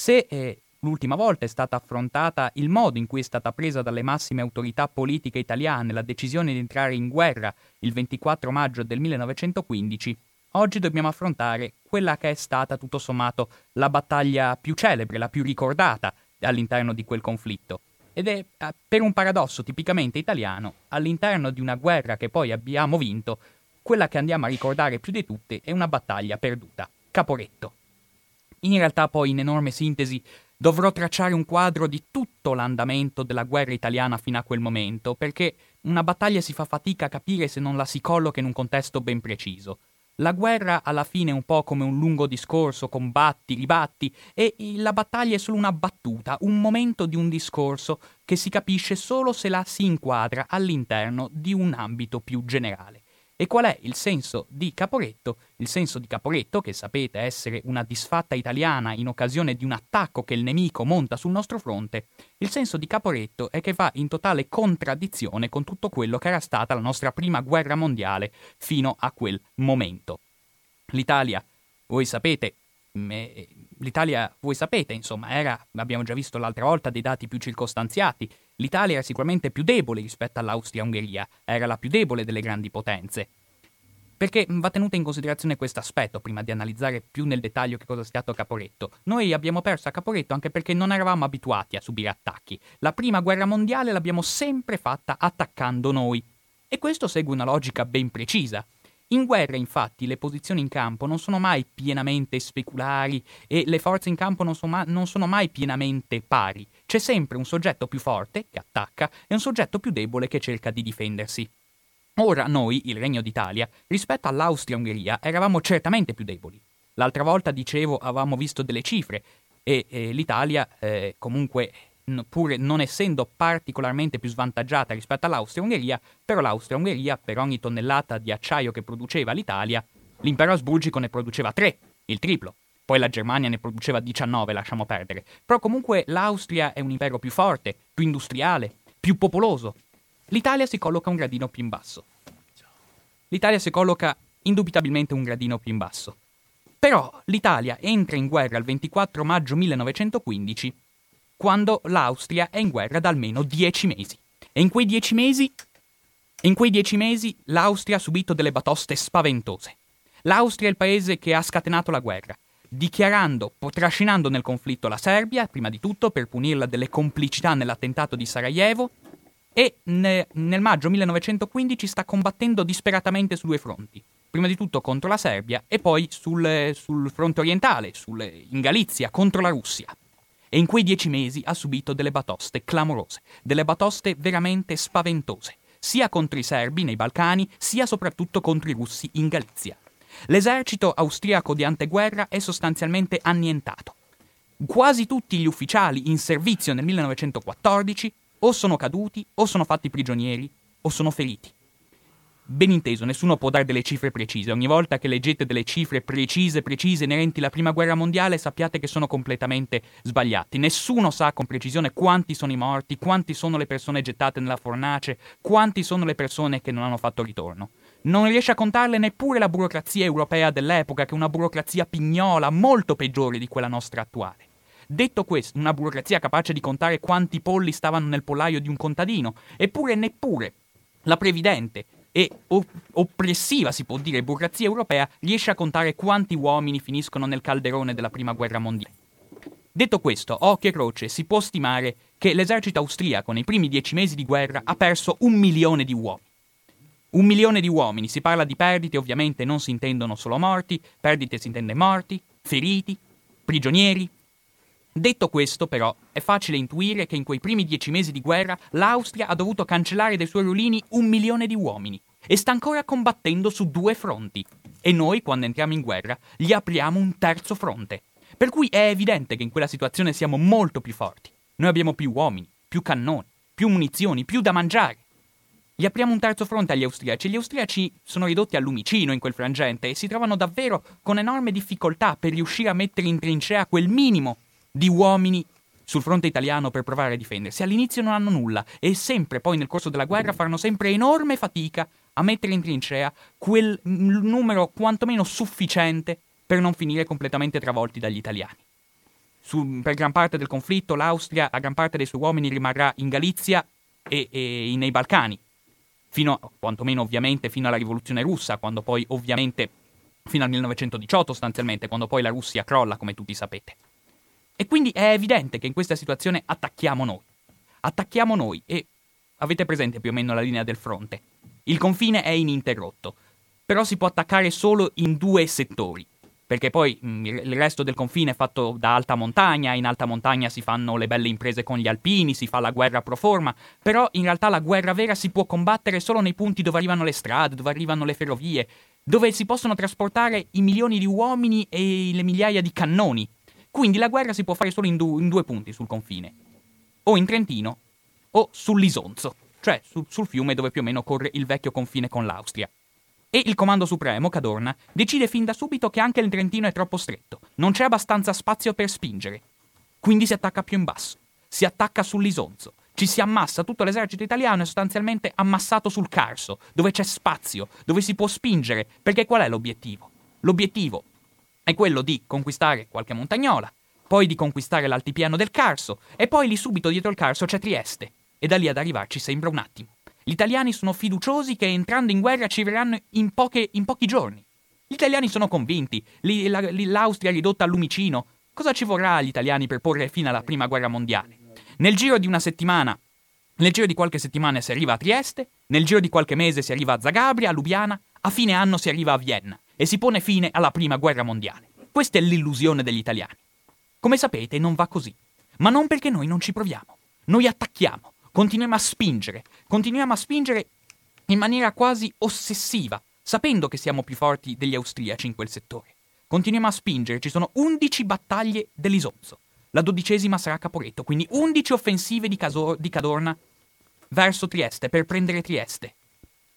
Se eh, l'ultima volta è stata affrontata il modo in cui è stata presa dalle massime autorità politiche italiane la decisione di entrare in guerra il 24 maggio del 1915, oggi dobbiamo affrontare quella che è stata tutto sommato la battaglia più celebre, la più ricordata all'interno di quel conflitto. Ed è, eh, per un paradosso tipicamente italiano, all'interno di una guerra che poi abbiamo vinto, quella che andiamo a ricordare più di tutte è una battaglia perduta, Caporetto. In realtà poi, in enorme sintesi, dovrò tracciare un quadro di tutto l'andamento della guerra italiana fino a quel momento, perché una battaglia si fa fatica a capire se non la si colloca in un contesto ben preciso. La guerra alla fine è un po' come un lungo discorso, combatti, ribatti, e la battaglia è solo una battuta, un momento di un discorso che si capisce solo se la si inquadra all'interno di un ambito più generale. E qual è il senso di Caporetto? Il senso di Caporetto, che sapete essere una disfatta italiana in occasione di un attacco che il nemico monta sul nostro fronte, il senso di Caporetto è che va in totale contraddizione con tutto quello che era stata la nostra prima guerra mondiale fino a quel momento. L'Italia, voi sapete, l'Italia, voi sapete, insomma, era, abbiamo già visto l'altra volta, dei dati più circostanziati, L'Italia era sicuramente più debole rispetto all'Austria-Ungheria, era la più debole delle grandi potenze. Perché va tenuto in considerazione questo aspetto prima di analizzare più nel dettaglio che cosa sia stato Caporetto. Noi abbiamo perso a Caporetto anche perché non eravamo abituati a subire attacchi. La prima guerra mondiale l'abbiamo sempre fatta attaccando noi. E questo segue una logica ben precisa. In guerra, infatti, le posizioni in campo non sono mai pienamente speculari e le forze in campo non sono, ma- non sono mai pienamente pari. C'è sempre un soggetto più forte, che attacca, e un soggetto più debole che cerca di difendersi. Ora noi, il Regno d'Italia, rispetto all'Austria-Ungheria, eravamo certamente più deboli. L'altra volta, dicevo, avevamo visto delle cifre e, e l'Italia eh, comunque pur non essendo particolarmente più svantaggiata rispetto all'Austria-Ungheria, però l'Austria-Ungheria per ogni tonnellata di acciaio che produceva l'Italia, l'impero asburgico ne produceva 3, il triplo. Poi la Germania ne produceva 19, lasciamo perdere. Però comunque l'Austria è un impero più forte, più industriale, più popoloso. L'Italia si colloca un gradino più in basso. L'Italia si colloca indubitabilmente un gradino più in basso. Però l'Italia entra in guerra il 24 maggio 1915 quando l'Austria è in guerra da almeno dieci mesi. E in quei dieci mesi, in quei dieci mesi l'Austria ha subito delle batoste spaventose. L'Austria è il paese che ha scatenato la guerra, dichiarando, trascinando nel conflitto la Serbia, prima di tutto per punirla delle complicità nell'attentato di Sarajevo, e ne, nel maggio 1915 sta combattendo disperatamente su due fronti. Prima di tutto contro la Serbia e poi sul, sul fronte orientale, sul, in Galizia, contro la Russia e in quei dieci mesi ha subito delle batoste clamorose, delle batoste veramente spaventose, sia contro i serbi nei Balcani, sia soprattutto contro i russi in Galizia. L'esercito austriaco di anteguerra è sostanzialmente annientato. Quasi tutti gli ufficiali in servizio nel 1914 o sono caduti, o sono fatti prigionieri, o sono feriti. Ben inteso, nessuno può dare delle cifre precise. Ogni volta che leggete delle cifre precise, precise inerenti alla prima guerra mondiale, sappiate che sono completamente sbagliati. Nessuno sa con precisione quanti sono i morti, quanti sono le persone gettate nella fornace, quanti sono le persone che non hanno fatto ritorno. Non riesce a contarle neppure la burocrazia europea dell'epoca, che è una burocrazia pignola, molto peggiore di quella nostra attuale. Detto questo, una burocrazia capace di contare quanti polli stavano nel pollaio di un contadino, eppure neppure la previdente, e oppressiva, si può dire, burocrazia europea riesce a contare quanti uomini finiscono nel calderone della prima guerra mondiale. Detto questo, occhio e croce, si può stimare che l'esercito austriaco nei primi dieci mesi di guerra ha perso un milione di uomini. Un milione di uomini, si parla di perdite, ovviamente non si intendono solo morti, perdite si intende morti, feriti, prigionieri, Detto questo, però, è facile intuire che in quei primi dieci mesi di guerra l'Austria ha dovuto cancellare dai suoi ruolini un milione di uomini e sta ancora combattendo su due fronti. E noi, quando entriamo in guerra, gli apriamo un terzo fronte. Per cui è evidente che in quella situazione siamo molto più forti. Noi abbiamo più uomini, più cannoni, più munizioni, più da mangiare. Gli apriamo un terzo fronte agli austriaci. Gli austriaci sono ridotti al lumicino in quel frangente e si trovano davvero con enorme difficoltà per riuscire a mettere in trincea quel minimo di uomini sul fronte italiano per provare a difendersi. All'inizio non hanno nulla e sempre poi nel corso della guerra faranno sempre enorme fatica a mettere in trincea quel numero quantomeno sufficiente per non finire completamente travolti dagli italiani. su, per gran parte del conflitto l'Austria, a gran parte dei suoi uomini rimarrà in Galizia e, e nei Balcani, fino, quantomeno ovviamente, fino alla rivoluzione russa, quando poi ovviamente, fino al 1918 sostanzialmente, quando poi la Russia crolla, come tutti sapete. E quindi è evidente che in questa situazione attacchiamo noi. Attacchiamo noi e avete presente più o meno la linea del fronte. Il confine è ininterrotto, però si può attaccare solo in due settori perché poi mm, il resto del confine è fatto da alta montagna, in alta montagna si fanno le belle imprese con gli alpini, si fa la guerra pro forma, però in realtà la guerra vera si può combattere solo nei punti dove arrivano le strade, dove arrivano le ferrovie, dove si possono trasportare i milioni di uomini e le migliaia di cannoni. Quindi la guerra si può fare solo in, du- in due punti sul confine, o in Trentino o sull'Isonzo, cioè su- sul fiume dove più o meno corre il vecchio confine con l'Austria. E il comando supremo, Cadorna, decide fin da subito che anche il Trentino è troppo stretto, non c'è abbastanza spazio per spingere. Quindi si attacca più in basso, si attacca sull'Isonzo, ci si ammassa, tutto l'esercito italiano è sostanzialmente ammassato sul Carso, dove c'è spazio, dove si può spingere, perché qual è l'obiettivo? L'obiettivo è quello di conquistare qualche montagnola, poi di conquistare l'altipiano del Carso, e poi lì subito dietro il Carso c'è Trieste, e da lì ad arrivarci sembra un attimo. Gli italiani sono fiduciosi che entrando in guerra ci verranno in, poche, in pochi giorni. Gli italiani sono convinti, li, la, li, l'Austria è ridotta al lumicino. Cosa ci vorrà agli italiani per porre fine alla prima guerra mondiale? Nel giro di una settimana, nel giro di qualche settimana si arriva a Trieste, nel giro di qualche mese si arriva a Zagabria, a Lubiana, a fine anno si arriva a Vienna e si pone fine alla prima guerra mondiale. Questa è l'illusione degli italiani. Come sapete non va così, ma non perché noi non ci proviamo. Noi attacchiamo, Continuiamo a spingere, continuiamo a spingere in maniera quasi ossessiva, sapendo che siamo più forti degli austriaci in quel settore. Continuiamo a spingere, ci sono 11 battaglie dell'Isonzo. La dodicesima sarà Caporetto, quindi 11 offensive di, Casor- di Cadorna verso Trieste per prendere Trieste.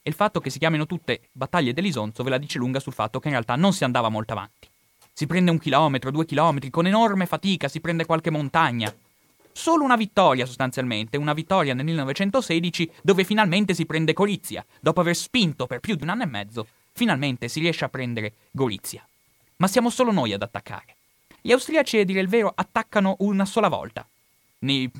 E il fatto che si chiamino tutte battaglie dell'Isonzo ve la dice lunga sul fatto che in realtà non si andava molto avanti. Si prende un chilometro, due chilometri, con enorme fatica, si prende qualche montagna, Solo una vittoria sostanzialmente, una vittoria nel 1916 dove finalmente si prende Gorizia. Dopo aver spinto per più di un anno e mezzo, finalmente si riesce a prendere Gorizia. Ma siamo solo noi ad attaccare. Gli austriaci, a dire il vero, attaccano una sola volta.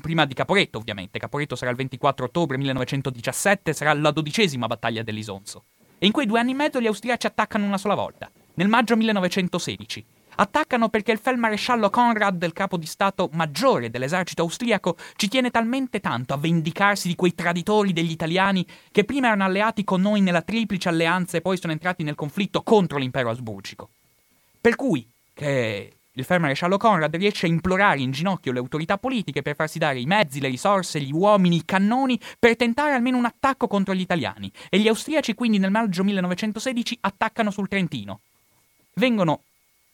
prima di Caporetto, ovviamente. Caporetto sarà il 24 ottobre 1917, sarà la dodicesima battaglia dell'Isonzo. E in quei due anni e mezzo gli austriaci attaccano una sola volta, nel maggio 1916, Attaccano perché il feldmaresciallo Conrad, il capo di Stato maggiore dell'esercito austriaco, ci tiene talmente tanto a vendicarsi di quei traditori degli italiani che prima erano alleati con noi nella triplice alleanza e poi sono entrati nel conflitto contro l'impero asburgico. Per cui che il feldmaresciallo Conrad riesce a implorare in ginocchio le autorità politiche per farsi dare i mezzi, le risorse, gli uomini, i cannoni per tentare almeno un attacco contro gli italiani e gli austriaci quindi nel maggio 1916 attaccano sul Trentino. Vengono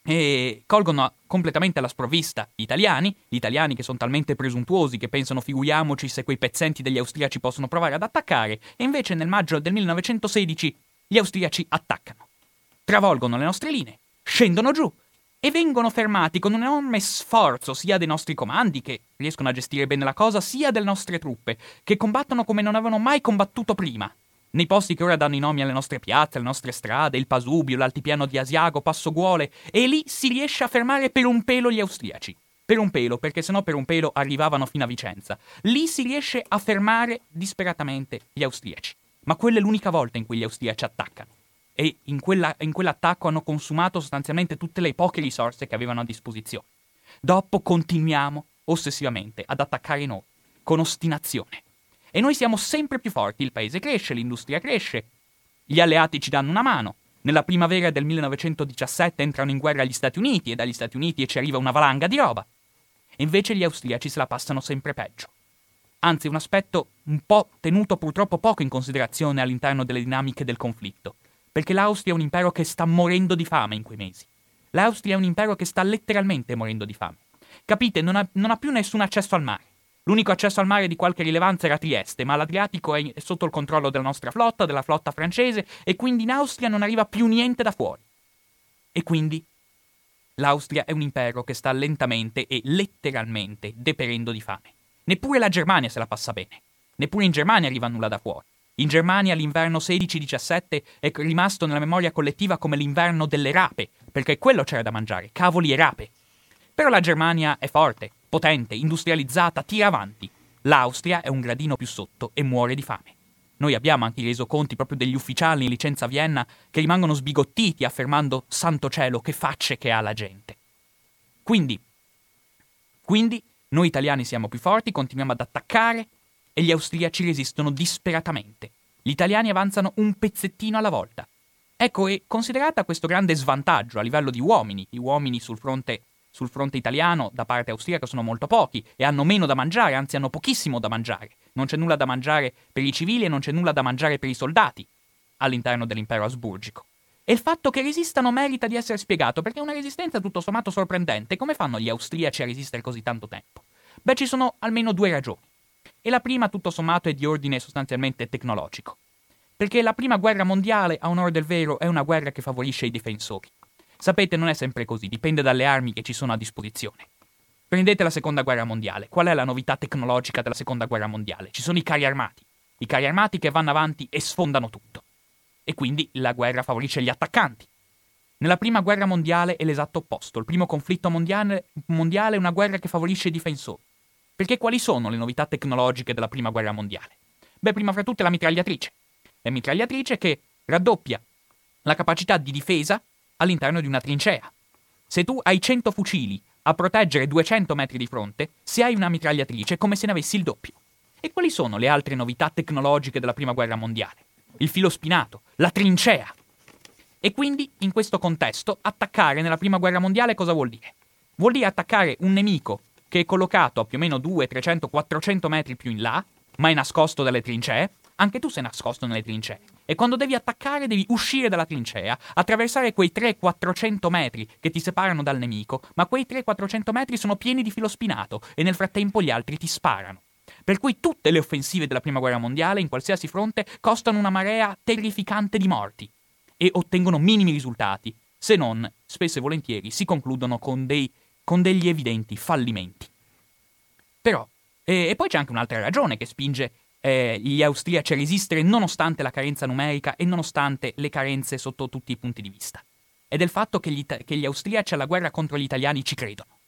e colgono completamente alla sprovvista gli italiani, gli italiani che sono talmente presuntuosi che pensano figuriamoci se quei pezzenti degli austriaci possono provare ad attaccare, e invece nel maggio del 1916 gli austriaci attaccano. Travolgono le nostre linee, scendono giù e vengono fermati con un enorme sforzo sia dei nostri comandi, che riescono a gestire bene la cosa, sia delle nostre truppe, che combattono come non avevano mai combattuto prima nei posti che ora danno i nomi alle nostre piazze, alle nostre strade, il Pasubio, l'altipiano di Asiago, Passoguole, e lì si riesce a fermare per un pelo gli austriaci. Per un pelo, perché sennò per un pelo arrivavano fino a Vicenza. Lì si riesce a fermare disperatamente gli austriaci. Ma quella è l'unica volta in cui gli austriaci attaccano. E in, quella, in quell'attacco hanno consumato sostanzialmente tutte le poche risorse che avevano a disposizione. Dopo continuiamo ossessivamente ad attaccare noi, con ostinazione. E noi siamo sempre più forti, il paese cresce, l'industria cresce, gli alleati ci danno una mano. Nella primavera del 1917 entrano in guerra gli Stati Uniti e dagli Stati Uniti ci arriva una valanga di roba. E invece gli austriaci se la passano sempre peggio. Anzi, un aspetto un po' tenuto purtroppo poco in considerazione all'interno delle dinamiche del conflitto, perché l'Austria è un impero che sta morendo di fame in quei mesi. L'Austria è un impero che sta letteralmente morendo di fame. Capite, non ha, non ha più nessun accesso al mare. L'unico accesso al mare di qualche rilevanza era Trieste, ma l'Adriatico è sotto il controllo della nostra flotta, della flotta francese, e quindi in Austria non arriva più niente da fuori. E quindi l'Austria è un impero che sta lentamente e letteralmente deperendo di fame. Neppure la Germania se la passa bene. Neppure in Germania arriva nulla da fuori. In Germania l'inverno 16-17 è rimasto nella memoria collettiva come l'inverno delle rape, perché quello c'era da mangiare, cavoli e rape. Però la Germania è forte, potente, industrializzata, tira avanti. L'Austria è un gradino più sotto e muore di fame. Noi abbiamo anche reso conti proprio degli ufficiali in licenza a Vienna che rimangono sbigottiti affermando santo cielo che facce che ha la gente. Quindi, quindi noi italiani siamo più forti, continuiamo ad attaccare e gli austriaci resistono disperatamente. Gli italiani avanzano un pezzettino alla volta. Ecco, e considerata questo grande svantaggio a livello di uomini, gli uomini sul fronte, sul fronte italiano da parte austriaca sono molto pochi e hanno meno da mangiare, anzi hanno pochissimo da mangiare. Non c'è nulla da mangiare per i civili e non c'è nulla da mangiare per i soldati all'interno dell'impero asburgico. E il fatto che resistano merita di essere spiegato, perché è una resistenza tutto sommato sorprendente. Come fanno gli austriaci a resistere così tanto tempo? Beh, ci sono almeno due ragioni. E la prima, tutto sommato, è di ordine sostanzialmente tecnologico. Perché la prima guerra mondiale, a onore del vero, è una guerra che favorisce i difensori. Sapete, non è sempre così, dipende dalle armi che ci sono a disposizione. Prendete la seconda guerra mondiale. Qual è la novità tecnologica della seconda guerra mondiale? Ci sono i carri armati. I carri armati che vanno avanti e sfondano tutto. E quindi la guerra favorisce gli attaccanti. Nella prima guerra mondiale è l'esatto opposto. Il primo conflitto mondiale, è una guerra che favorisce i difensori. Perché quali sono le novità tecnologiche della prima guerra mondiale? Beh, prima fra tutte la mitragliatrice. La mitragliatrice che raddoppia la capacità di difesa all'interno di una trincea. Se tu hai 100 fucili a proteggere 200 metri di fronte, se hai una mitragliatrice è come se ne avessi il doppio. E quali sono le altre novità tecnologiche della Prima Guerra Mondiale? Il filo spinato, la trincea. E quindi, in questo contesto, attaccare nella Prima Guerra Mondiale cosa vuol dire? Vuol dire attaccare un nemico che è collocato a più o meno 200, 300, 400 metri più in là, ma è nascosto dalle trincee. Anche tu sei nascosto nelle trincee. E quando devi attaccare devi uscire dalla trincea, attraversare quei 300-400 metri che ti separano dal nemico, ma quei 300-400 metri sono pieni di filo spinato e nel frattempo gli altri ti sparano. Per cui tutte le offensive della Prima Guerra Mondiale, in qualsiasi fronte, costano una marea terrificante di morti e ottengono minimi risultati, se non, spesso e volentieri, si concludono con, dei, con degli evidenti fallimenti. Però, e, e poi c'è anche un'altra ragione che spinge eh, gli austriaci a resistere nonostante la carenza numerica e nonostante le carenze sotto tutti i punti di vista. È del fatto che gli, che gli austriaci alla guerra contro gli italiani ci credono.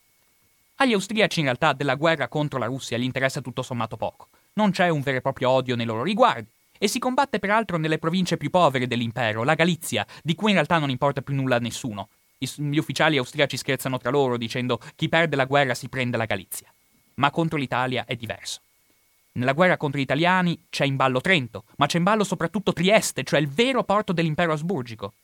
Agli austriaci in realtà della guerra contro la Russia gli interessa tutto sommato poco. Non c'è un vero e proprio odio nei loro riguardi. E si combatte peraltro nelle province più povere dell'impero, la Galizia, di cui in realtà non importa più nulla a nessuno. Gli ufficiali austriaci scherzano tra loro dicendo chi perde la guerra si prende la Galizia. Ma contro l'Italia è diverso. Nella guerra contro gli italiani c'è in ballo Trento, ma c'è in ballo soprattutto Trieste, cioè il vero porto dell'impero asburgico.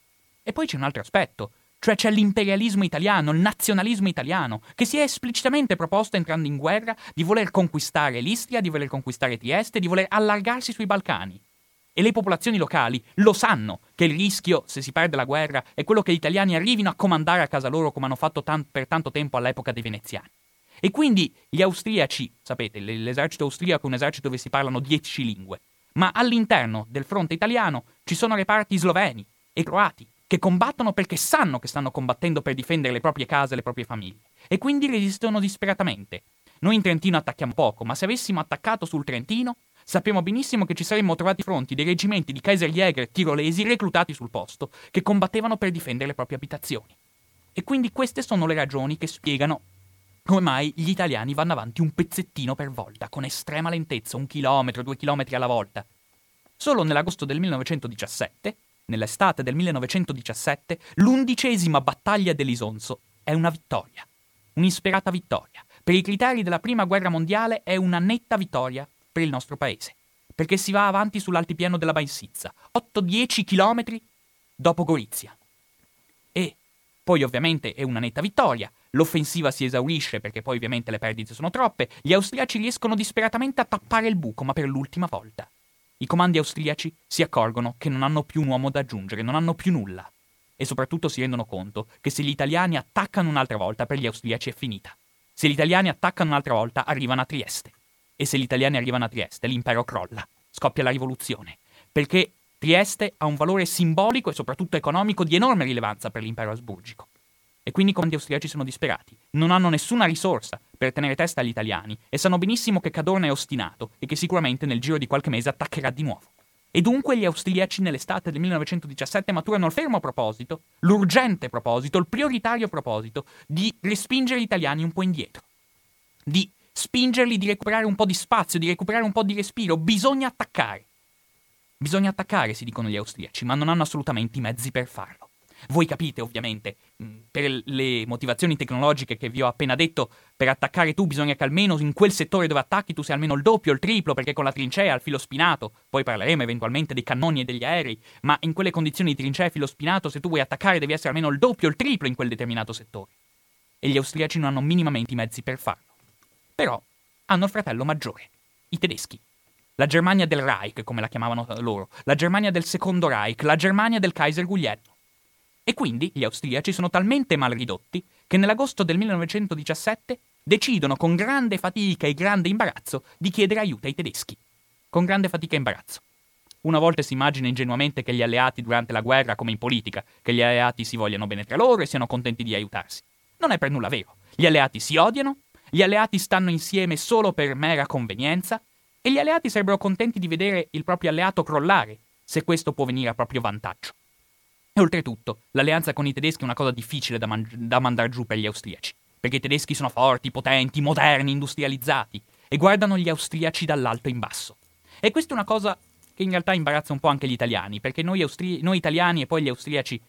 E poi c'è un altro aspetto, cioè c'è l'imperialismo italiano, il nazionalismo italiano, che si è esplicitamente proposto entrando in guerra di voler conquistare l'Istria, di voler conquistare Trieste, di voler allargarsi sui Balcani. E le popolazioni locali lo sanno che il rischio, se si perde la guerra, è quello che gli italiani arrivino a comandare a casa loro come hanno fatto tan- per tanto tempo all'epoca dei veneziani. E quindi gli austriaci, sapete, l'esercito austriaco è un esercito dove si parlano dieci lingue, ma all'interno del fronte italiano ci sono reparti sloveni e croati che combattono perché sanno che stanno combattendo per difendere le proprie case e le proprie famiglie, e quindi resistono disperatamente. Noi in Trentino attacchiamo poco, ma se avessimo attaccato sul Trentino, sappiamo benissimo che ci saremmo trovati fronti dei reggimenti di Kaiserjäger tirolesi reclutati sul posto, che combattevano per difendere le proprie abitazioni. E quindi queste sono le ragioni che spiegano come mai gli italiani vanno avanti un pezzettino per volta, con estrema lentezza, un chilometro, due chilometri alla volta. Solo nell'agosto del 1917, nell'estate del 1917, l'undicesima battaglia dell'Isonzo è una vittoria. Un'isperata vittoria. Per i criteri della prima guerra mondiale è una netta vittoria per il nostro paese. Perché si va avanti sull'altipiano della Bansizza, 8-10 chilometri dopo Gorizia. E poi ovviamente è una netta vittoria, L'offensiva si esaurisce perché poi ovviamente le perdite sono troppe. Gli austriaci riescono disperatamente a tappare il buco, ma per l'ultima volta. I comandi austriaci si accorgono che non hanno più un uomo da aggiungere, non hanno più nulla. E soprattutto si rendono conto che se gli italiani attaccano un'altra volta, per gli austriaci è finita. Se gli italiani attaccano un'altra volta, arrivano a Trieste. E se gli italiani arrivano a Trieste, l'impero crolla. Scoppia la rivoluzione. Perché Trieste ha un valore simbolico e soprattutto economico di enorme rilevanza per l'impero asburgico. E quindi i comandi austriaci sono disperati. Non hanno nessuna risorsa per tenere testa agli italiani e sanno benissimo che Cadorna è ostinato e che sicuramente nel giro di qualche mese attaccherà di nuovo. E dunque gli austriaci nell'estate del 1917 maturano il fermo proposito, l'urgente proposito, il prioritario proposito di respingere gli italiani un po' indietro, di spingerli di recuperare un po' di spazio, di recuperare un po' di respiro. Bisogna attaccare. Bisogna attaccare, si dicono gli austriaci, ma non hanno assolutamente i mezzi per farlo. Voi capite, ovviamente, mm, per le motivazioni tecnologiche che vi ho appena detto, per attaccare tu bisogna che almeno in quel settore dove attacchi tu sia almeno il doppio il triplo, perché con la trincea al filo spinato, poi parleremo eventualmente dei cannoni e degli aerei, ma in quelle condizioni di trincea e filo spinato, se tu vuoi attaccare devi essere almeno il doppio il triplo in quel determinato settore. E gli austriaci non hanno minimamente i mezzi per farlo. Però hanno il fratello maggiore, i tedeschi. La Germania del Reich, come la chiamavano loro, la Germania del Secondo Reich, la Germania del Kaiser Guglielmo. E quindi gli austriaci sono talmente mal ridotti che nell'agosto del 1917 decidono con grande fatica e grande imbarazzo di chiedere aiuto ai tedeschi. Con grande fatica e imbarazzo. Una volta si immagina ingenuamente che gli alleati durante la guerra, come in politica, che gli alleati si vogliano bene tra loro e siano contenti di aiutarsi. Non è per nulla vero. Gli alleati si odiano, gli alleati stanno insieme solo per mera convenienza e gli alleati sarebbero contenti di vedere il proprio alleato crollare, se questo può venire a proprio vantaggio. E oltretutto, l'alleanza con i tedeschi è una cosa difficile da, man- da mandare giù per gli austriaci, perché i tedeschi sono forti, potenti, moderni, industrializzati, e guardano gli austriaci dall'alto in basso. E questa è una cosa che in realtà imbarazza un po' anche gli italiani, perché noi, austri- noi italiani e poi gli austriaci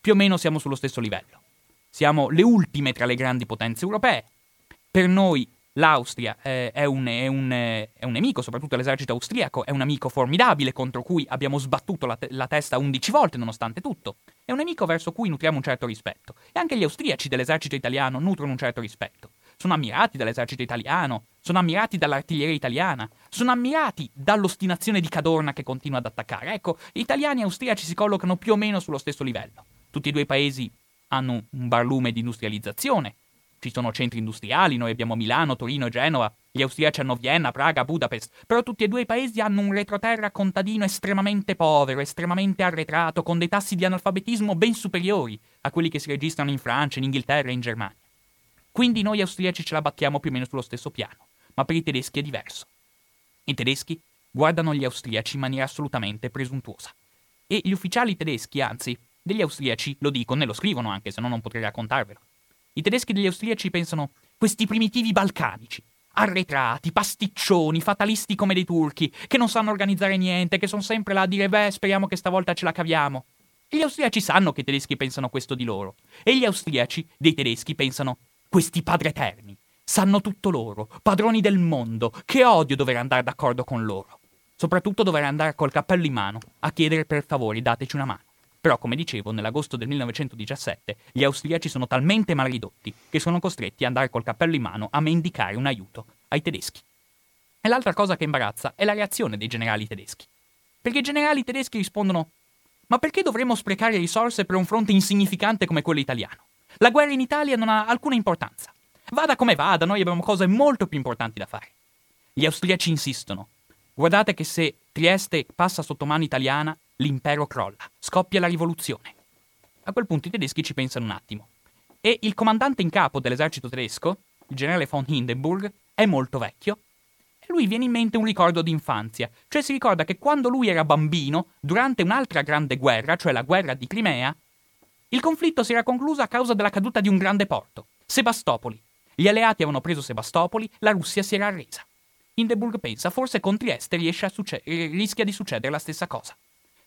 più o meno siamo sullo stesso livello. Siamo le ultime tra le grandi potenze europee. Per noi L'Austria eh, è, un, è, un, è, un, nemico, soprattutto l'esercito austriaco, è un amico formidabile contro cui abbiamo sbattuto la, te- la testa undici volte nonostante tutto. È un nemico verso cui nutriamo un certo rispetto. E anche gli austriaci dell'esercito italiano nutrono un certo rispetto. Sono ammirati dall'esercito italiano, sono ammirati dall'artiglieria italiana, sono ammirati dall'ostinazione di Cadorna che continua ad attaccare. Ecco, italiani e austriaci si collocano più o meno sullo stesso livello. Tutti e due i paesi hanno un barlume di industrializzazione, ci sono centri industriali, noi abbiamo Milano, Torino e Genova, gli austriaci hanno Vienna, Praga, Budapest, però tutti e due i paesi hanno un retroterra contadino estremamente povero, estremamente arretrato, con dei tassi di analfabetismo ben superiori a quelli che si registrano in Francia, in Inghilterra e in Germania. Quindi noi austriaci ce la battiamo più o meno sullo stesso piano, ma per i tedeschi è diverso. I tedeschi guardano gli austriaci in maniera assolutamente presuntuosa. E gli ufficiali tedeschi, anzi, degli austriaci lo dicono e lo scrivono anche, se no non potrei raccontarvelo. I tedeschi degli austriaci pensano questi primitivi balcanici, arretrati, pasticcioni, fatalisti come dei turchi, che non sanno organizzare niente, che sono sempre là a dire beh, speriamo che stavolta ce la caviamo. E gli austriaci sanno che i tedeschi pensano questo di loro. E gli austriaci dei tedeschi pensano questi padri eterni. Sanno tutto loro, padroni del mondo, che odio dover andare d'accordo con loro. Soprattutto dover andare col cappello in mano a chiedere per favore dateci una mano. Però, come dicevo, nell'agosto del 1917 gli austriaci sono talmente mal ridotti che sono costretti ad andare col cappello in mano a mendicare un aiuto ai tedeschi. E l'altra cosa che imbarazza è la reazione dei generali tedeschi. Perché i generali tedeschi rispondono: Ma perché dovremmo sprecare risorse per un fronte insignificante come quello italiano? La guerra in Italia non ha alcuna importanza. Vada come vada, noi abbiamo cose molto più importanti da fare. Gli austriaci insistono. Guardate che se Trieste passa sotto mano italiana, l'impero crolla, scoppia la rivoluzione. A quel punto i tedeschi ci pensano un attimo. E il comandante in capo dell'esercito tedesco, il generale von Hindenburg, è molto vecchio e lui viene in mente un ricordo d'infanzia, cioè si ricorda che quando lui era bambino, durante un'altra grande guerra, cioè la guerra di Crimea, il conflitto si era concluso a causa della caduta di un grande porto, Sebastopoli. Gli alleati avevano preso Sebastopoli, la Russia si era arresa. Hindenburg pensa forse con Trieste rischia di succedere la stessa cosa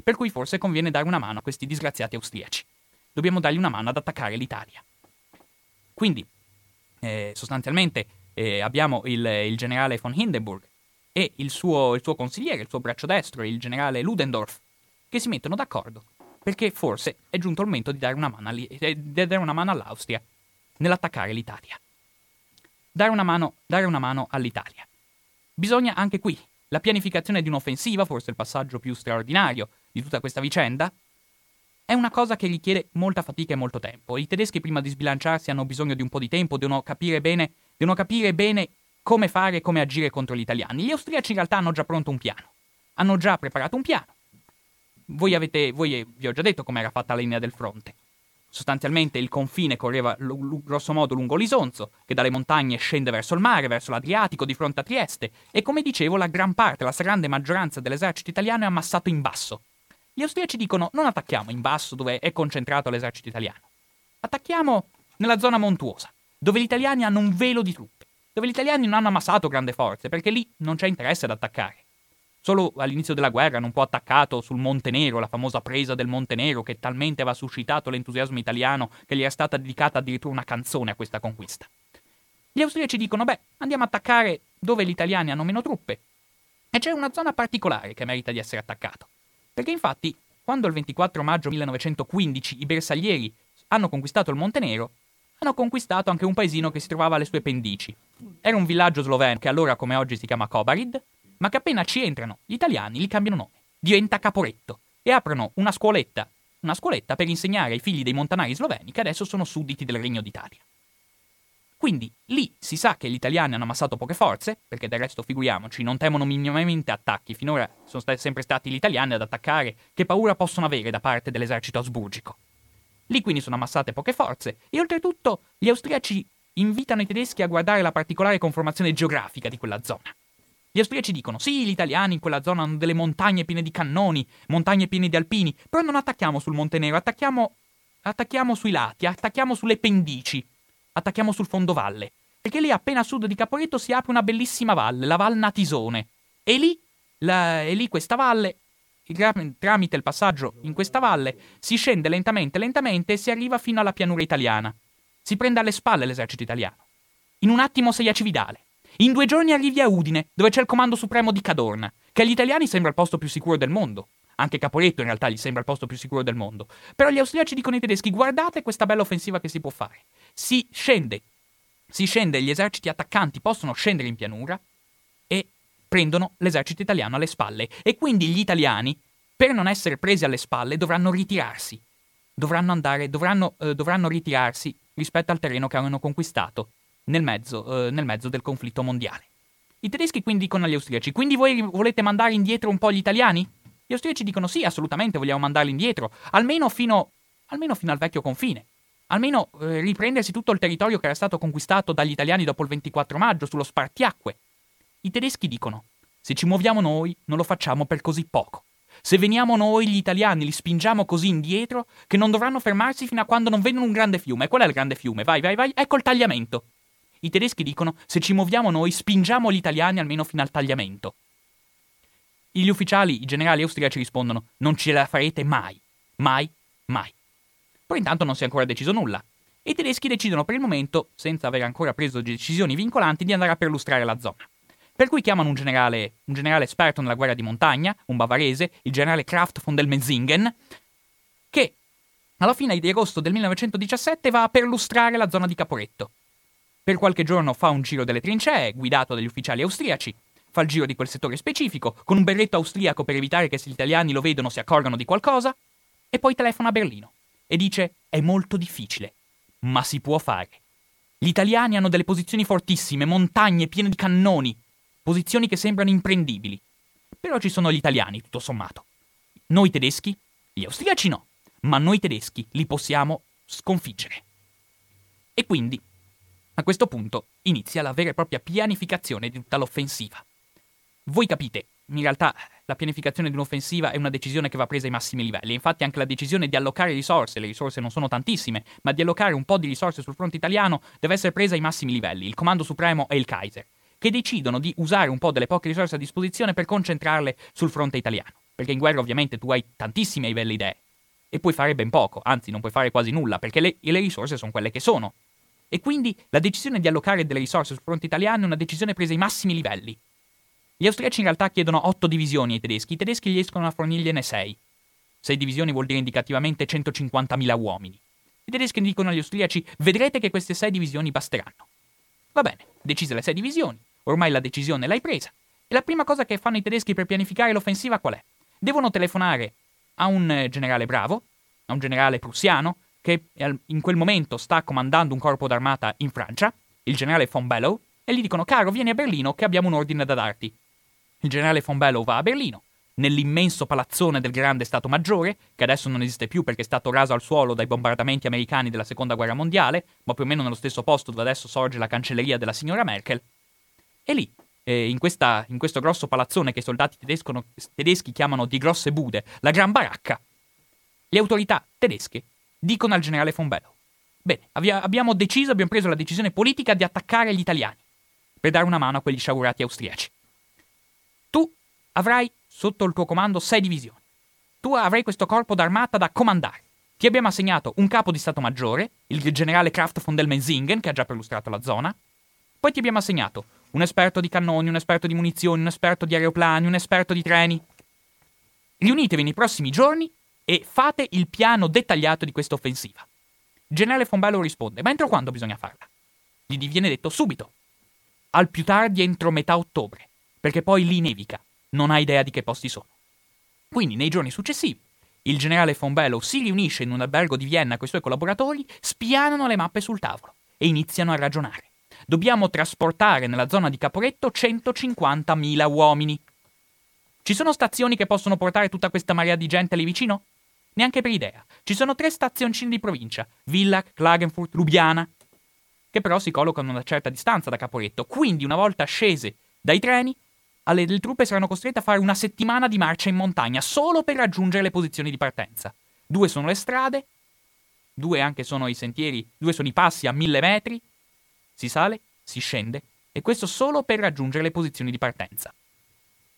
per cui forse conviene dare una mano a questi disgraziati austriaci. Dobbiamo dargli una mano ad attaccare l'Italia. Quindi, eh, sostanzialmente, eh, abbiamo il, il, generale von Hindenburg e il suo, il suo consigliere, il suo braccio destro, il generale Ludendorff, che si mettono d'accordo, perché forse è giunto il momento di dare una mano, eh, di dare una mano all'Austria nell'attaccare l'Italia. Dare una, mano, dare una mano all'Italia. Bisogna anche qui la pianificazione di un'offensiva, forse il passaggio più straordinario di tutta questa vicenda, è una cosa che richiede molta fatica e molto tempo. I tedeschi prima di sbilanciarsi hanno bisogno di un po' di tempo, devono capire bene, devono capire bene come fare e come agire contro gli italiani. Gli austriaci in realtà hanno già pronto un piano. Hanno già preparato un piano. Voi avete, voi vi ho già detto com'era fatta la linea del fronte. Sostanzialmente il confine correva l- grosso modo lungo l'Isonzo, che dalle montagne scende verso il mare, verso l'Adriatico, di fronte a Trieste, e come dicevo la gran parte, la stragrande maggioranza dell'esercito italiano è ammassato in basso. Gli austriaci dicono non attacchiamo in basso dove è concentrato l'esercito italiano, attacchiamo nella zona montuosa, dove gli italiani hanno un velo di truppe, dove gli italiani non hanno ammassato grandi forze, perché lì non c'è interesse ad attaccare. Solo all'inizio della guerra hanno un po' attaccato sul Monte Nero, la famosa presa del Monte Nero, che talmente aveva suscitato l'entusiasmo italiano che gli era stata dedicata addirittura una canzone a questa conquista. Gli austriaci dicono: beh, andiamo a attaccare dove gli italiani hanno meno truppe. E c'è una zona particolare che merita di essere attaccato. Perché infatti, quando il 24 maggio 1915 i bersaglieri hanno conquistato il Monte Nero, hanno conquistato anche un paesino che si trovava alle sue pendici. Era un villaggio sloveno che allora come oggi si chiama Kobarid, ma che appena ci entrano gli italiani gli cambiano nome, diventa Caporetto e aprono una scuoletta, una scuoletta per insegnare ai figli dei montanari sloveni che adesso sono sudditi del Regno d'Italia. Quindi lì si sa che gli italiani hanno ammassato poche forze, perché del resto figuriamoci, non temono minimamente attacchi, finora sono stati sempre stati gli italiani ad attaccare, che paura possono avere da parte dell'esercito asburgico. Lì quindi sono ammassate poche forze e oltretutto gli austriaci invitano i tedeschi a guardare la particolare conformazione geografica di quella zona. Gli austriaci dicono: sì, gli italiani in quella zona hanno delle montagne piene di cannoni, montagne piene di alpini, però non attacchiamo sul Monte Nero, attacchiamo, attacchiamo sui lati, attacchiamo sulle pendici, attacchiamo sul fondovalle. Perché lì appena a sud di Caporetto si apre una bellissima valle, la Val Natisone. E lì, la, e lì questa valle, tramite il passaggio in questa valle, si scende lentamente, lentamente e si arriva fino alla pianura italiana. Si prende alle spalle l'esercito italiano. In un attimo sei a Cividale. In due giorni arrivi a Udine, dove c'è il comando supremo di Cadorna, che agli italiani sembra il posto più sicuro del mondo. Anche Caporetto in realtà gli sembra il posto più sicuro del mondo. Però gli austriaci dicono ai tedeschi: guardate questa bella offensiva che si può fare. Si scende, si scende, gli eserciti attaccanti possono scendere in pianura e prendono l'esercito italiano alle spalle. E quindi gli italiani, per non essere presi alle spalle, dovranno ritirarsi. Dovranno andare, dovranno, eh, dovranno ritirarsi rispetto al terreno che avevano conquistato nel mezzo, eh, nel mezzo del conflitto mondiale. I tedeschi quindi dicono agli austriaci: quindi voi volete mandare indietro un po' gli italiani? Gli austriaci dicono: sì, assolutamente vogliamo mandarli indietro, almeno fino, almeno fino al vecchio confine. Almeno eh, riprendersi tutto il territorio che era stato conquistato dagli italiani dopo il 24 maggio sullo spartiacque. I tedeschi dicono: se ci muoviamo noi, non lo facciamo per così poco. Se veniamo noi, gli italiani, li spingiamo così indietro che non dovranno fermarsi fino a quando non vedono un grande fiume. E qual è il grande fiume? Vai, vai, vai. Ecco il tagliamento. I tedeschi dicono: se ci muoviamo noi, spingiamo gli italiani almeno fino al tagliamento. Gli ufficiali, i generali austriaci rispondono: non ce la farete mai. Mai, mai. Però intanto non si è ancora deciso nulla. E i tedeschi decidono per il momento, senza aver ancora preso decisioni vincolanti, di andare a perlustrare la zona. Per cui chiamano un generale, un generale esperto nella guerra di montagna, un bavarese, il generale Kraft von der Menzingen, che alla fine di agosto del 1917 va a perlustrare la zona di Caporetto. Per qualche giorno fa un giro delle trincee, guidato dagli ufficiali austriaci, fa il giro di quel settore specifico, con un berretto austriaco per evitare che se gli italiani lo vedono si accorgano di qualcosa, e poi telefona a Berlino e dice è molto difficile, ma si può fare. Gli italiani hanno delle posizioni fortissime, montagne piene di cannoni, posizioni che sembrano imprendibili. Però ci sono gli italiani, tutto sommato. Noi tedeschi, gli austriaci no, ma noi tedeschi li possiamo sconfiggere. E quindi a questo punto inizia la vera e propria pianificazione di tutta l'offensiva. Voi capite, in realtà la pianificazione di un'offensiva è una decisione che va presa ai massimi livelli, infatti anche la decisione di allocare risorse, le risorse non sono tantissime, ma di allocare un po' di risorse sul fronte italiano deve essere presa ai massimi livelli, il comando supremo e il Kaiser, che decidono di usare un po' delle poche risorse a disposizione per concentrarle sul fronte italiano, perché in guerra ovviamente tu hai tantissime e belle idee, e puoi fare ben poco, anzi non puoi fare quasi nulla, perché le, le risorse sono quelle che sono, e quindi la decisione di allocare delle risorse sul fronte italiano è una decisione presa ai massimi livelli. Gli austriaci in realtà chiedono 8 divisioni ai tedeschi, i tedeschi gli riescono a fornirgliene 6. 6 divisioni vuol dire indicativamente 150.000 uomini. I tedeschi dicono agli austriaci: vedrete che queste 6 divisioni basteranno. Va bene, decise le 6 divisioni, ormai la decisione l'hai presa. E la prima cosa che fanno i tedeschi per pianificare l'offensiva qual è? Devono telefonare a un eh, generale bravo, a un generale prussiano, che in quel momento sta comandando un corpo d'armata in Francia, il generale von Bellow, e gli dicono caro vieni a Berlino che abbiamo un ordine da darti. Il generale von Bellow va a Berlino, nell'immenso palazzone del grande Stato Maggiore, che adesso non esiste più perché è stato raso al suolo dai bombardamenti americani della Seconda Guerra Mondiale, ma più o meno nello stesso posto dove adesso sorge la cancelleria della signora Merkel. E lì, eh, in, questa, in, questo grosso palazzone che i soldati tedeschi chiamano di grosse bude, la Gran Baracca, le autorità tedesche dicono al generale von Bellow, bene, avvia- abbiamo deciso, abbiamo preso la decisione politica di attaccare gli italiani per dare una mano a quegli sciagurati austriaci. Tu avrai sotto il tuo comando sei divisioni. Tu avrai questo corpo d'armata da comandare. Ti abbiamo assegnato un capo di Stato Maggiore, il generale Kraft von der Menzingen, che ha già perlustrato la zona. Poi ti abbiamo assegnato un esperto di cannoni, un esperto di munizioni, un esperto di aeroplani, un esperto di treni. Riunitevi nei prossimi giorni e fate il piano dettagliato di questa offensiva. Il generale von Bello risponde: Ma entro quando bisogna farla? Gli viene detto subito. Al più tardi entro metà ottobre, perché poi lì nevica. Non ha idea di che posti sono. Quindi, nei giorni successivi, il generale von Bellow si riunisce in un albergo di Vienna con i suoi collaboratori, spianano le mappe sul tavolo e iniziano a ragionare. Dobbiamo trasportare nella zona di Caporetto 150.000 uomini. Ci sono stazioni che possono portare tutta questa marea di gente lì vicino? Neanche per idea. Ci sono tre stazioncine di provincia: Villach, Klagenfurt, Lubiana, che però si collocano a una certa distanza da Caporetto. Quindi, una volta scese dai treni, alle, le truppe saranno costrette a fare una settimana di marcia in montagna solo per raggiungere le posizioni di partenza. Due sono le strade, due anche sono i sentieri, due sono i passi a mille metri. Si sale, si scende, e questo solo per raggiungere le posizioni di partenza.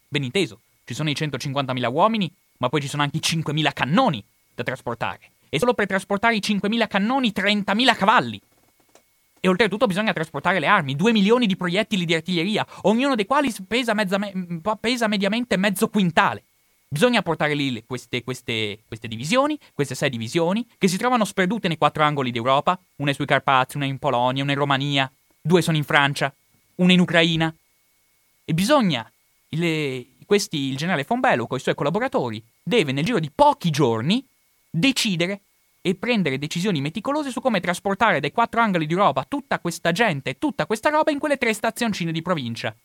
Ben inteso, ci sono i 150.000 uomini, ma poi ci sono anche i 5.000 cannoni da trasportare. E solo per trasportare i 5.000 cannoni 30.000 cavalli. E oltretutto bisogna trasportare le armi, 2 milioni di proiettili di artiglieria, ognuno dei quali pesa, me- pesa mediamente mezzo quintale. Bisogna portare lì queste, queste, queste, divisioni, queste sei divisioni, che si trovano sperdute nei quattro angoli d'Europa, una sui Carpazi, una in Polonia, una in Romania, due sono in Francia, una in Ucraina. E bisogna, le, questi, il generale von Bello con i suoi collaboratori, deve nel giro di pochi giorni decidere e prendere decisioni meticolose su come trasportare dai quattro angoli d'Europa tutta questa gente e tutta questa roba in quelle tre stazioncine di provincia.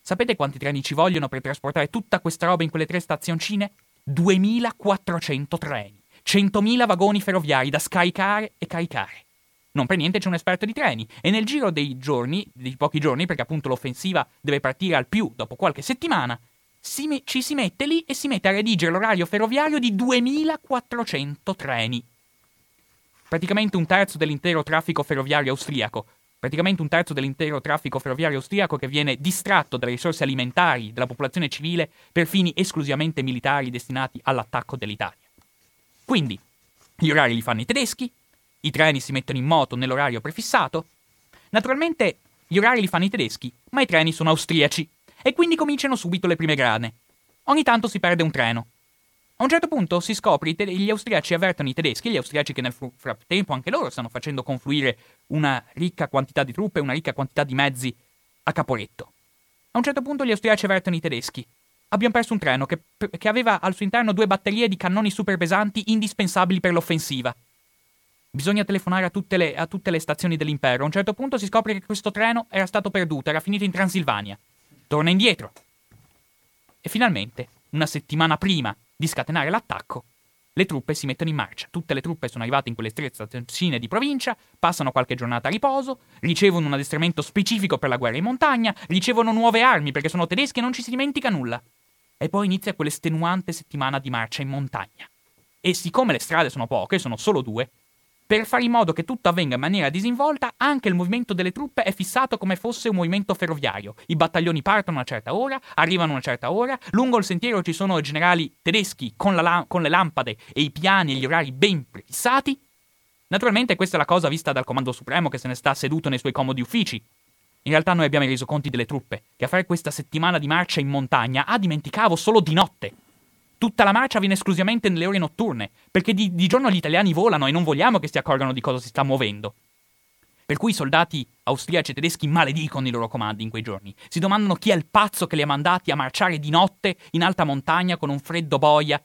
Sapete quanti treni ci vogliono per trasportare tutta questa roba in quelle tre stazioncine? 2400 treni, 100.000 vagoni ferroviari da scaricare e caricare. Non per niente c'è un esperto di treni e nel giro dei giorni, di pochi giorni, perché appunto l'offensiva deve partire al più dopo qualche settimana, si me- ci si mette lì e si mette a redigere l'orario ferroviario di 2400 treni. Praticamente un terzo dell'intero traffico ferroviario austriaco. Praticamente un terzo dell'intero traffico ferroviario austriaco che viene distratto dalle risorse alimentari della popolazione civile per fini esclusivamente militari destinati all'attacco dell'Italia. Quindi, gli orari li fanno i tedeschi, i treni si mettono in moto nell'orario prefissato. Naturalmente, gli orari li fanno i tedeschi, ma i treni sono austriaci e quindi cominciano subito le prime grane. Ogni tanto si perde un treno. A un certo punto si scopre che gli austriaci avvertono i tedeschi, gli austriaci che nel frattempo anche loro stanno facendo confluire una ricca quantità di truppe, una ricca quantità di mezzi a Caporetto. A un certo punto gli austriaci avvertono i tedeschi. Abbiamo perso un treno che, che aveva al suo interno due batterie di cannoni super pesanti indispensabili per l'offensiva. Bisogna telefonare a tutte, le, a tutte le stazioni dell'impero. A un certo punto si scopre che questo treno era stato perduto, era finito in Transilvania torna indietro. E finalmente, una settimana prima di scatenare l'attacco, le truppe si mettono in marcia. Tutte le truppe sono arrivate in quelle tre stazioncine di provincia, passano qualche giornata a riposo, ricevono un addestramento specifico per la guerra in montagna, ricevono nuove armi perché sono tedeschi e non ci si dimentica nulla. E poi inizia quell'estenuante settimana di marcia in montagna. E siccome le strade sono poche, sono solo due, per fare in modo che tutto avvenga in maniera disinvolta, anche il movimento delle truppe è fissato come fosse un movimento ferroviario. I battaglioni partono a una certa ora, arrivano a una certa ora, lungo il sentiero ci sono i generali tedeschi con, la, con le lampade e i piani e gli orari ben prefissati. Naturalmente questa è la cosa vista dal Comando Supremo che se ne sta seduto nei suoi comodi uffici. In realtà noi abbiamo i resoconti delle truppe, che a fare questa settimana di marcia in montagna, ah dimenticavo, solo di notte. Tutta la marcia avviene esclusivamente nelle ore notturne, perché di, di giorno gli italiani volano e non vogliamo che si accorgano di cosa si sta muovendo. Per cui i soldati austriaci e tedeschi maledicono i loro comandi in quei giorni. Si domandano chi è il pazzo che li ha mandati a marciare di notte in alta montagna con un freddo boia,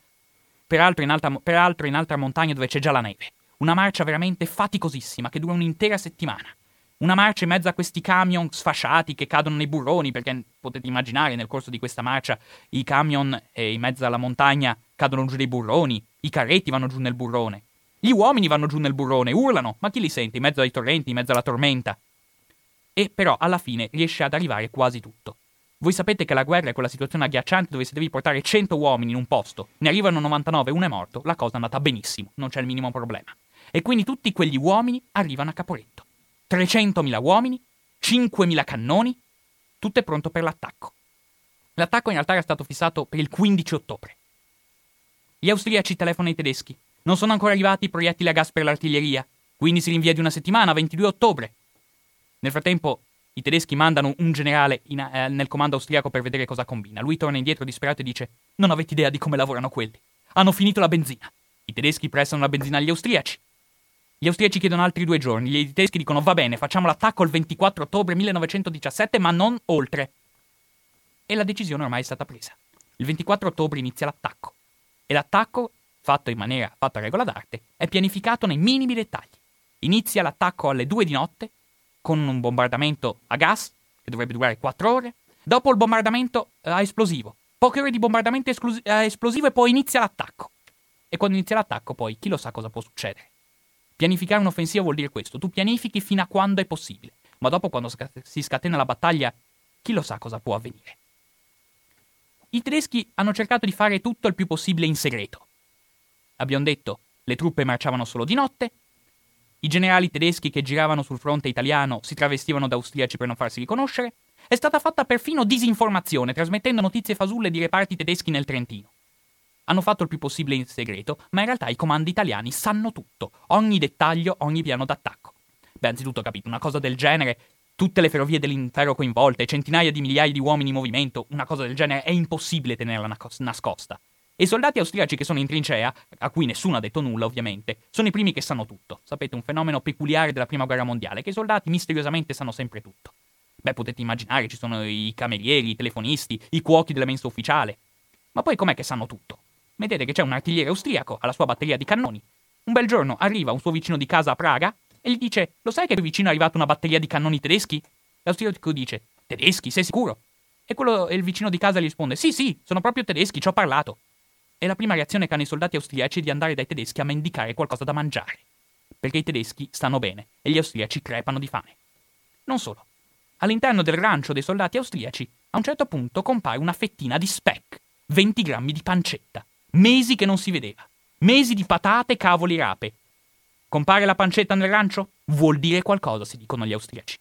peraltro in alta, peraltro in alta montagna dove c'è già la neve. Una marcia veramente faticosissima che dura un'intera settimana. Una marcia in mezzo a questi camion sfasciati che cadono nei burroni, perché potete immaginare nel corso di questa marcia i camion eh, in mezzo alla montagna cadono giù dei burroni, i carretti vanno giù nel burrone. Gli uomini vanno giù nel burrone, urlano, ma chi li sente in mezzo ai torrenti, in mezzo alla tormenta? E però alla fine riesce ad arrivare quasi tutto. Voi sapete che la guerra è quella situazione agghiacciante dove se devi portare 100 uomini in un posto, ne arrivano 99 e uno è morto, la cosa è andata benissimo, non c'è il minimo problema. E quindi tutti quegli uomini arrivano a Caporetto. 300.000 uomini, 5.000 cannoni, tutto è pronto per l'attacco. L'attacco in realtà era stato fissato per il 15 ottobre. Gli austriaci telefonano ai tedeschi. Non sono ancora arrivati i proiettili a gas per l'artiglieria, quindi si rinvia di una settimana, 22 ottobre. Nel frattempo, i tedeschi mandano un generale in, eh, nel comando austriaco per vedere cosa combina. Lui torna indietro disperato e dice: Non avete idea di come lavorano quelli. Hanno finito la benzina. I tedeschi prestano la benzina agli austriaci. Gli austriaci chiedono altri due giorni. Gli tedeschi dicono: Va bene, facciamo l'attacco il 24 ottobre 1917, ma non oltre. E la decisione ormai è stata presa. Il 24 ottobre inizia l'attacco. E l'attacco, fatto in maniera fatta a regola d'arte, è pianificato nei minimi dettagli. Inizia l'attacco alle 2 di notte con un bombardamento a gas, che dovrebbe durare 4 ore. Dopo il bombardamento eh, a esplosivo. Poche ore di bombardamento esclus- a esplosivo e poi inizia l'attacco. E quando inizia l'attacco, poi chi lo sa cosa può succedere. Pianificare un'offensiva vuol dire questo. Tu pianifichi fino a quando è possibile. Ma dopo, quando si scatena la battaglia, chi lo sa cosa può avvenire. I tedeschi hanno cercato di fare tutto il più possibile in segreto. Abbiamo detto, le truppe marciavano solo di notte, i generali tedeschi che giravano sul fronte italiano si travestivano da austriaci per non farsi riconoscere. È stata fatta perfino disinformazione, trasmettendo notizie fasulle di reparti tedeschi nel Trentino. Hanno fatto il più possibile in segreto, ma in realtà i comandi italiani sanno tutto, ogni dettaglio, ogni piano d'attacco. Beh, anzitutto capito, una cosa del genere, tutte le ferrovie dell'impero coinvolte, centinaia di migliaia di uomini in movimento, una cosa del genere è impossibile tenerla nascosta. E i soldati austriaci che sono in trincea, a cui nessuno ha detto nulla ovviamente, sono i primi che sanno tutto. Sapete, un fenomeno peculiare della prima guerra mondiale, che i soldati misteriosamente sanno sempre tutto. Beh, potete immaginare, ci sono i camerieri, i telefonisti, i cuochi della mensa ufficiale. Ma poi com'è che sanno tutto? Vedete che c'è un artigliere austriaco alla sua batteria di cannoni. Un bel giorno arriva un suo vicino di casa a Praga e gli dice: Lo sai che qui vicino è arrivata una batteria di cannoni tedeschi? L'austriaco dice: Tedeschi, sei sicuro? E, quello, e il vicino di casa gli risponde: Sì, sì, sono proprio tedeschi, ci ho parlato. E la prima reazione che hanno i soldati austriaci è di andare dai tedeschi a mendicare qualcosa da mangiare. Perché i tedeschi stanno bene e gli austriaci crepano di fame. Non solo. All'interno del rancio dei soldati austriaci, a un certo punto compare una fettina di speck, 20 grammi di pancetta. Mesi che non si vedeva. Mesi di patate, cavoli rape. Compare la pancetta nel rancio? Vuol dire qualcosa, si dicono gli austriaci.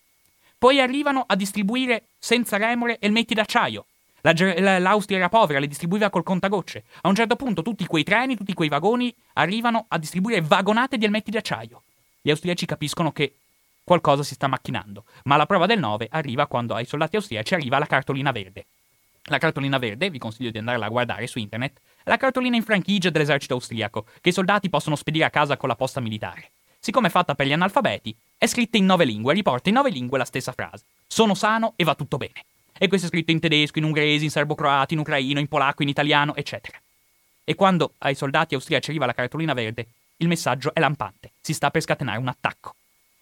Poi arrivano a distribuire senza remore elmetti d'acciaio, la, L'Austria era povera, le distribuiva col contagocce. A un certo punto tutti quei treni, tutti quei vagoni arrivano a distribuire vagonate di elmetti di acciaio. Gli austriaci capiscono che qualcosa si sta macchinando, ma la prova del 9 arriva quando ai soldati austriaci arriva la cartolina verde. La cartolina verde, vi consiglio di andarla a guardare su internet, la cartolina in franchigia dell'esercito austriaco, che i soldati possono spedire a casa con la posta militare. Siccome è fatta per gli analfabeti, è scritta in nove lingue e riporta in nove lingue la stessa frase. Sono sano e va tutto bene. E questo è scritto in tedesco, in ungherese, in serbo-croato, in ucraino, in polacco, in italiano, eccetera. E quando ai soldati austriaci arriva la cartolina verde, il messaggio è lampante, si sta per scatenare un attacco.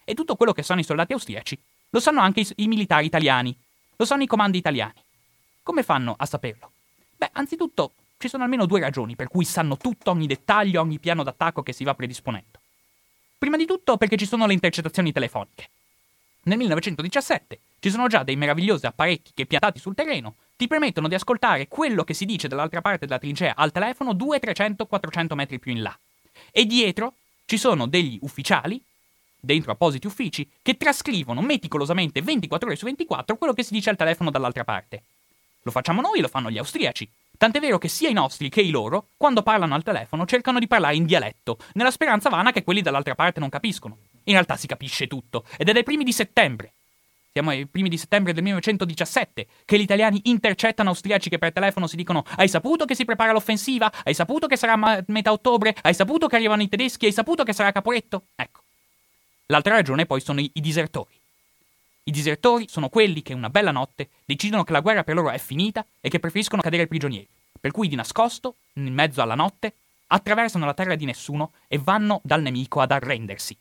E tutto quello che sanno i soldati austriaci lo sanno anche i, i militari italiani, lo sanno i comandi italiani. Come fanno a saperlo? Beh, anzitutto ci sono almeno due ragioni per cui sanno tutto, ogni dettaglio, ogni piano d'attacco che si va predisponendo. Prima di tutto perché ci sono le intercettazioni telefoniche. Nel 1917 ci sono già dei meravigliosi apparecchi che piantati sul terreno ti permettono di ascoltare quello che si dice dall'altra parte della trincea al telefono 200, 300, 400 metri più in là. E dietro ci sono degli ufficiali, dentro appositi uffici, che trascrivono meticolosamente 24 ore su 24 quello che si dice al telefono dall'altra parte. Lo facciamo noi lo fanno gli austriaci. Tant'è vero che sia i nostri che i loro, quando parlano al telefono, cercano di parlare in dialetto, nella speranza vana che quelli dall'altra parte non capiscono. In realtà si capisce tutto, ed è dai primi di settembre. Siamo ai primi di settembre del 1917 che gli italiani intercettano austriaci che per telefono si dicono Hai saputo che si prepara l'offensiva? Hai saputo che sarà ma- metà ottobre? Hai saputo che arrivano i tedeschi? Hai saputo che sarà Caporetto? Ecco. L'altra ragione poi sono i, i disertori. I disertori sono quelli che una bella notte decidono che la guerra per loro è finita e che preferiscono cadere prigionieri. Per cui di nascosto, in mezzo alla notte, attraversano la terra di nessuno e vanno dal nemico ad arrendersi.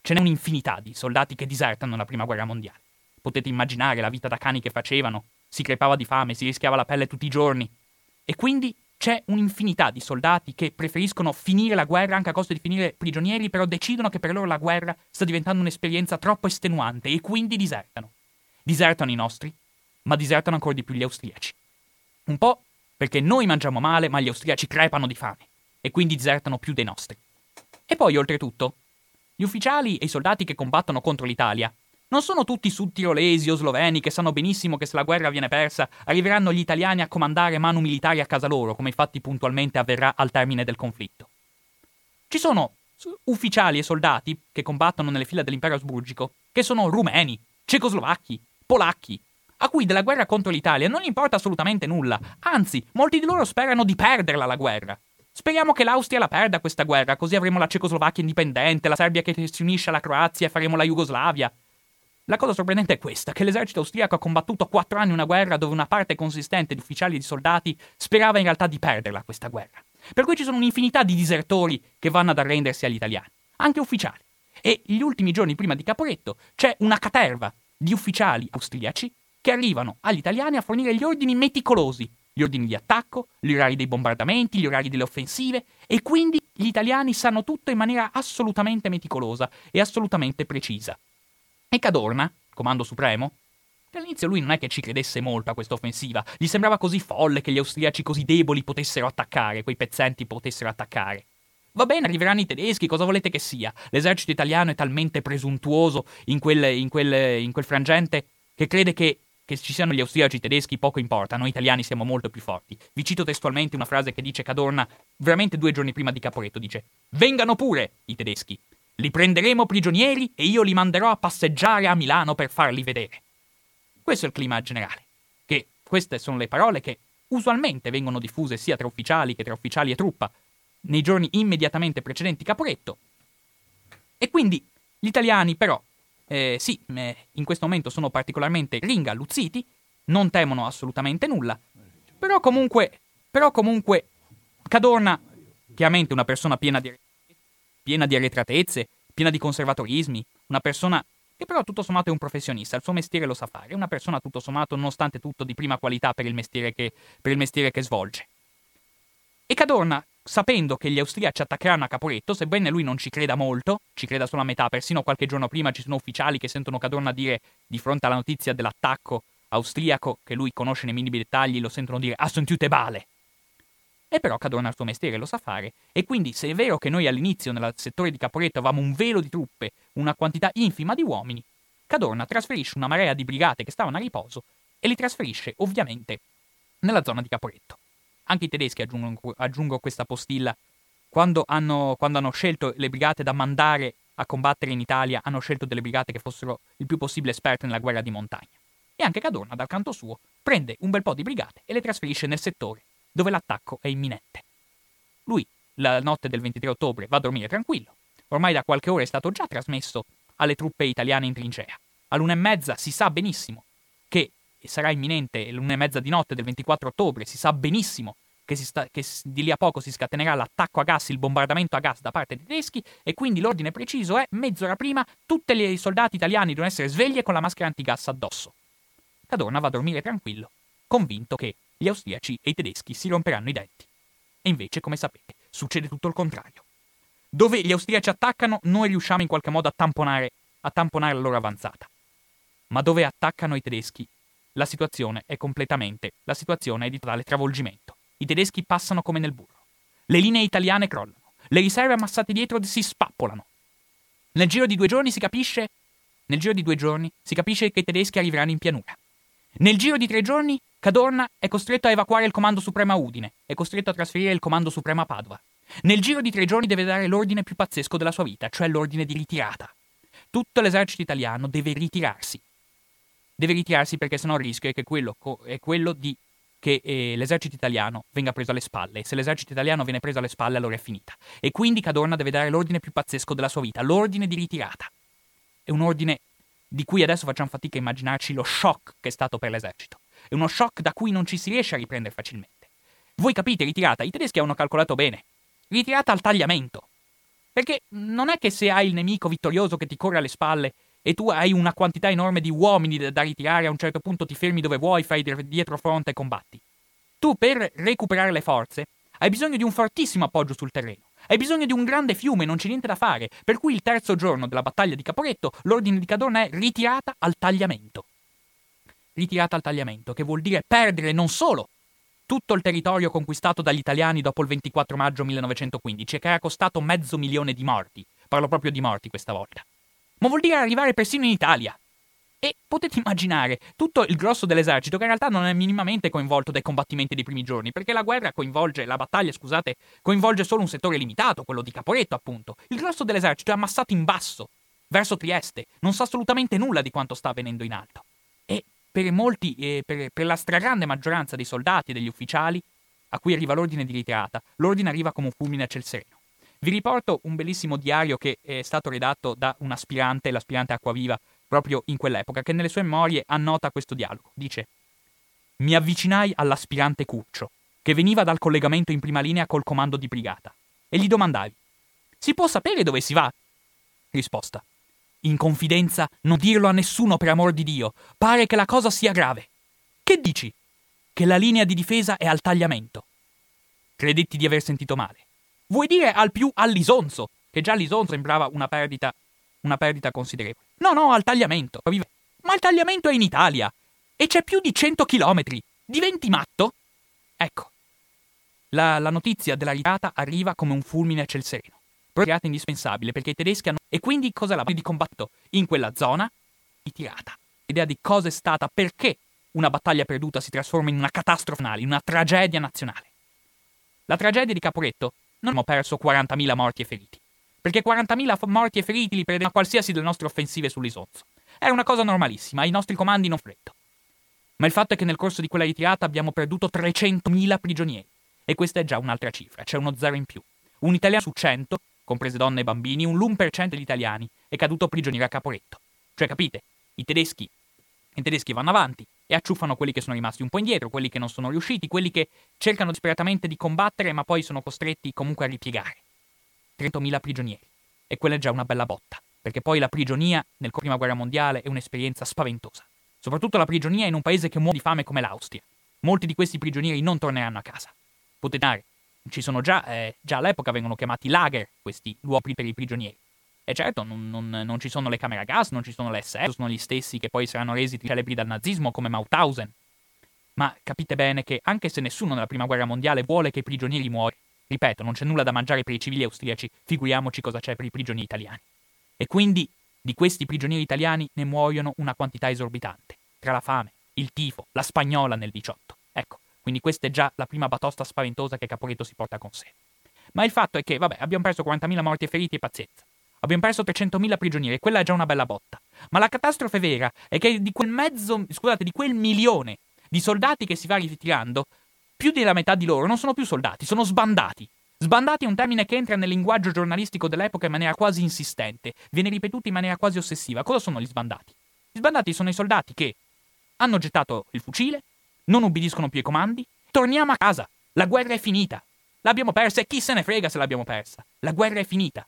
ce n'è un'infinità di soldati che disertano la prima guerra mondiale. Potete immaginare la vita da cani che facevano, si crepava di fame, si rischiava la pelle tutti i giorni. E quindi c'è un'infinità di soldati che preferiscono finire la guerra anche a costo di finire prigionieri, però decidono che per loro la guerra sta diventando un'esperienza troppo estenuante e quindi disertano. Disertano i nostri, ma disertano ancora di più gli austriaci. Un po' perché noi mangiamo male, ma gli austriaci crepano di fame e quindi disertano più dei nostri. E poi, oltretutto, gli ufficiali e i soldati che combattono contro l'Italia non sono tutti sudtirolesi o sloveni che sanno benissimo che se la guerra viene persa arriveranno gli italiani a comandare manu militari a casa loro, come infatti puntualmente avverrà al termine del conflitto. Ci sono ufficiali e soldati che combattono nelle fila dell'impero asburgico che sono rumeni, cecoslovacchi, polacchi, a cui della guerra contro l'Italia non importa assolutamente nulla, anzi, molti di loro sperano di perderla la guerra. Speriamo che l'Austria la perda questa guerra, così avremo la Cecoslovacchia indipendente, la Serbia che si unisce alla Croazia e faremo la Jugoslavia. La cosa sorprendente è questa, che l'esercito austriaco ha combattuto quattro anni una guerra dove una parte consistente di ufficiali e di soldati sperava in realtà di perderla questa guerra. Per cui ci sono un'infinità di disertori che vanno ad arrendersi agli italiani, anche ufficiali. E gli ultimi giorni prima di Caporetto c'è una caterva di ufficiali austriaci che arrivano agli italiani a fornire gli ordini meticolosi, gli ordini di attacco, gli orari dei bombardamenti, gli orari delle offensive, e quindi gli italiani sanno tutto in maniera assolutamente meticolosa e assolutamente precisa. E Cadorna, comando supremo, all'inizio lui non è che ci credesse molto a questa offensiva, gli sembrava così folle che gli austriaci così deboli potessero attaccare, quei pezzenti potessero attaccare. Va bene, arriveranno i tedeschi, cosa volete che sia? L'esercito italiano è talmente presuntuoso in quel, in quel, in quel frangente che crede che, che ci siano gli austriaci i tedeschi poco importa, noi italiani siamo molto più forti. Vi cito testualmente una frase che dice Cadorna veramente due giorni prima di Caporetto, dice Vengano pure i tedeschi, li prenderemo prigionieri e io li manderò a passeggiare a Milano per farli vedere. Questo è il clima generale. Che queste sono le parole che usualmente vengono diffuse sia tra ufficiali che tra ufficiali e truppa nei giorni immediatamente precedenti Caporetto. E quindi gli italiani però, eh, sì, eh, in questo momento sono particolarmente ringalluzziti, non temono assolutamente nulla, però comunque, però comunque Cadorna, chiaramente una persona piena di piena di arretratezze, piena di conservatorismi, una persona che però tutto sommato è un professionista, il suo mestiere lo sa fare, è una persona tutto sommato, nonostante tutto, di prima qualità per il mestiere che, il mestiere che svolge. E Cadorna, sapendo che gli austriaci attaccheranno a Caporetto, sebbene lui non ci creda molto, ci creda solo a metà, persino qualche giorno prima ci sono ufficiali che sentono Cadorna dire, di fronte alla notizia dell'attacco austriaco, che lui conosce nei minimi dettagli, lo sentono dire, ha sentute bale. E però Cadorna il suo mestiere lo sa fare, e quindi se è vero che noi all'inizio nel settore di Caporetto avevamo un velo di truppe, una quantità infima di uomini, Cadorna trasferisce una marea di brigate che stavano a riposo e li trasferisce ovviamente nella zona di Caporetto. Anche i tedeschi, aggiungo, aggiungo questa postilla, quando hanno, quando hanno scelto le brigate da mandare a combattere in Italia, hanno scelto delle brigate che fossero il più possibile esperte nella guerra di montagna. E anche Cadorna, dal canto suo, prende un bel po' di brigate e le trasferisce nel settore dove l'attacco è imminente. Lui, la notte del 23 ottobre, va a dormire tranquillo. Ormai da qualche ora è stato già trasmesso alle truppe italiane in trincea. All'una e mezza si sa benissimo che sarà imminente l'una e mezza di notte del 24 ottobre, si sa benissimo che, sta, che, di lì a poco si scatenerà l'attacco a gas, il bombardamento a gas da parte dei tedeschi e quindi l'ordine preciso è mezz'ora prima tutti i soldati italiani devono essere svegli e con la maschera antigas addosso. Cadorna va a dormire tranquillo, convinto che gli austriaci e i tedeschi si romperanno i denti. E invece, come sapete, succede tutto il contrario. Dove gli austriaci attaccano, noi riusciamo in qualche modo a tamponare, a tamponare la loro avanzata. Ma dove attaccano i tedeschi, la situazione è completamente, la situazione è di totale travolgimento. I tedeschi passano come nel burro. Le linee italiane crollano. Le riserve ammassate dietro si spappolano. Nel giro di due giorni si capisce, nel giro di due giorni si capisce che i tedeschi arriveranno in pianura. Nel giro di tre giorni, Cadorna è costretto a evacuare il comando supremo a Udine, è costretto a trasferire il comando supremo a Padova. Nel giro di tre giorni deve dare l'ordine più pazzesco della sua vita, cioè l'ordine di ritirata. Tutto l'esercito italiano deve ritirarsi. Deve ritirarsi perché sennò il rischio è che quello, è quello di che eh, l'esercito italiano venga preso alle spalle. E se l'esercito italiano viene preso alle spalle, allora è finita. E quindi Cadorna deve dare l'ordine più pazzesco della sua vita, l'ordine di ritirata. È un ordine di cui adesso facciamo fatica a immaginarci lo shock che è stato per l'esercito. È uno shock da cui non ci si riesce a riprendere facilmente. Voi capite, ritirata, i tedeschi hanno calcolato bene. Ritirata al tagliamento. Perché non è che se hai il nemico vittorioso che ti corre alle spalle e tu hai una quantità enorme di uomini da, da ritirare, a un certo punto ti fermi dove vuoi, fai dietro fronte e combatti. Tu per recuperare le forze hai bisogno di un fortissimo appoggio sul terreno. Hai bisogno di un grande fiume, non c'è niente da fare. Per cui il terzo giorno della battaglia di Caporetto, l'ordine di Cadorna è ritirata al tagliamento. Ritirata al tagliamento, che vuol dire perdere non solo tutto il territorio conquistato dagli italiani dopo il 24 maggio 1915 e che era costato mezzo milione di morti. Parlo proprio di morti questa volta. Ma vuol dire arrivare persino in Italia. E potete immaginare tutto il grosso dell'esercito che in realtà non è minimamente coinvolto dai combattimenti dei primi giorni, perché la guerra coinvolge, la battaglia, scusate, coinvolge solo un settore limitato, quello di Caporetto, appunto. Il grosso dell'esercito è ammassato in basso, verso Trieste, non sa assolutamente nulla di quanto sta avvenendo in alto. E per molti, eh, per, per la stragrande maggioranza dei soldati e degli ufficiali a cui arriva l'ordine di ritirata, l'ordine arriva come un fulmine a ciel sereno. Vi riporto un bellissimo diario che è stato redatto da un aspirante, l'aspirante Acquaviva, proprio in quell'epoca, che nelle sue memorie annota questo dialogo. Dice: Mi avvicinai all'aspirante Curcio, che veniva dal collegamento in prima linea col comando di brigata, e gli domandai: Si può sapere dove si va? Risposta: In confidenza, non dirlo a nessuno per amor di Dio. Pare che la cosa sia grave. Che dici? Che la linea di difesa è al tagliamento. Credetti di aver sentito male. Vuoi dire al più all'Isonzo? Che già l'Isonzo sembrava una perdita, una perdita considerevole. No, no, al tagliamento. Ma il tagliamento è in Italia. E c'è più di 100 chilometri. Diventi matto? Ecco. La, la notizia della ritirata arriva come un fulmine a ciel sereno. Ritirata indispensabile perché i tedeschi hanno... E quindi cos'è la di combatto in quella zona? Ritirata. L'idea di cosa è stata, perché una battaglia perduta si trasforma in una catastrofe nazionale, in una tragedia nazionale. La tragedia di Caporetto non abbiamo perso 40.000 morti e feriti perché 40.000 morti e feriti li prendeva qualsiasi delle nostre offensive sull'Isonzo. Era una cosa normalissima, ai nostri comandi non freddo. Ma il fatto è che nel corso di quella ritirata abbiamo perduto 300.000 prigionieri. E questa è già un'altra cifra, c'è uno zero in più. Un italiano su 100, comprese donne e bambini, un l'1% degli italiani è caduto prigioniero a Caporetto. Cioè, capite? I tedeschi, i tedeschi vanno avanti e acciuffano quelli che sono rimasti un po' indietro, quelli che non sono riusciti, quelli che cercano disperatamente di combattere ma poi sono costretti comunque a ripiegare. 30.000 prigionieri. E quella è già una bella botta, perché poi la prigionia nel prima guerra mondiale è un'esperienza spaventosa. Soprattutto la prigionia in un paese che muore di fame come l'Austria. Molti di questi prigionieri non torneranno a casa. Potete dare, ci sono già, eh, già all'epoca vengono chiamati lager questi luoghi per i prigionieri. E certo, non, non, non, ci sono le camere a gas, non ci sono le SS, sono gli stessi che poi saranno resi celebri dal nazismo come Mauthausen. Ma capite bene che anche se nessuno nella prima guerra mondiale vuole che i prigionieri muoiano, Ripeto, non c'è nulla da mangiare per i civili austriaci, figuriamoci cosa c'è per i prigionieri italiani. E quindi di questi prigionieri italiani ne muoiono una quantità esorbitante, tra la fame, il tifo, la spagnola nel 18. Quindi questa è già la prima batosta spaventosa che Caporetto si porta con sé. Ma il fatto è che, vabbè, abbiamo perso 40.000 morti e feriti e pazienza. Abbiamo perso 300.000 prigionieri e quella è già una bella botta. Ma la catastrofe vera è che di quel mezzo, scusate, di quel milione di soldati che si va ritirando, più della metà di loro non sono più soldati, sono sbandati. Sbandati è un termine che entra nel linguaggio giornalistico dell'epoca in maniera quasi insistente, viene ripetuto in maniera quasi ossessiva. Cosa sono gli sbandati? Gli sbandati sono i soldati che hanno gettato il fucile, non ubbidiscono più i comandi, torniamo a casa, la guerra è finita. L'abbiamo persa e chi se ne frega se l'abbiamo persa. La guerra è finita.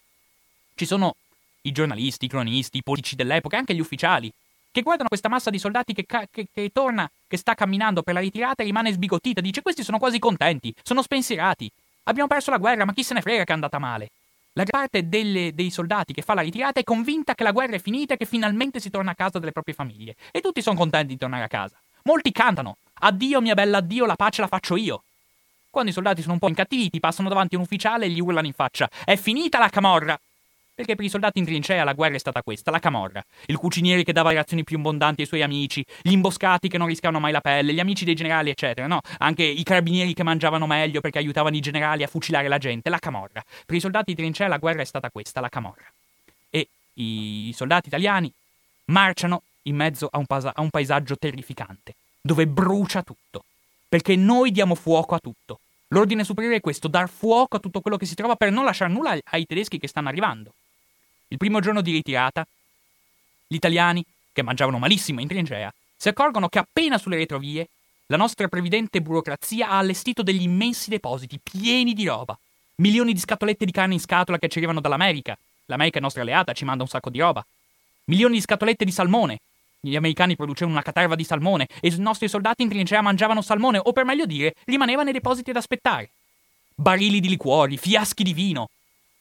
Ci sono i giornalisti, i cronisti, i politici dell'epoca, anche gli ufficiali, che guardano questa massa di soldati che, ca- che, che, torna, che sta camminando per la ritirata e rimane sbigottita. Dice: Questi sono quasi contenti, sono spensierati. Abbiamo perso la guerra, ma chi se ne frega che è andata male? La parte delle, dei soldati che fa la ritirata è convinta che la guerra è finita e che finalmente si torna a casa delle proprie famiglie. E tutti sono contenti di tornare a casa. Molti cantano: Addio, mia bella, addio, la pace la faccio io. Quando i soldati sono un po' incattiviti, passano davanti a un ufficiale e gli urlano in faccia: È finita la camorra! Perché per i soldati in trincea la guerra è stata questa, la camorra. Il cuciniere che dava le razioni più abbondanti ai suoi amici, gli imboscati che non rischiavano mai la pelle, gli amici dei generali, eccetera, no? Anche i carabinieri che mangiavano meglio perché aiutavano i generali a fucilare la gente, la camorra. Per i soldati in trincea la guerra è stata questa, la camorra. E i soldati italiani marciano in mezzo a un, pasa- a un paesaggio terrificante, dove brucia tutto. Perché noi diamo fuoco a tutto. L'ordine superiore è questo, dar fuoco a tutto quello che si trova per non lasciare nulla ai tedeschi che stanno arrivando. Il primo giorno di ritirata, gli italiani, che mangiavano malissimo in trincea, si accorgono che appena sulle retrovie la nostra previdente burocrazia ha allestito degli immensi depositi pieni di roba. milioni di scatolette di carne in scatola che ci arrivano dall'America. L'America è nostra alleata, ci manda un sacco di roba. Milioni di scatolette di salmone. Gli americani producevano una caterva di salmone e i nostri soldati in trincea mangiavano salmone, o per meglio dire, rimaneva nei depositi ad aspettare. Barili di liquori, fiaschi di vino,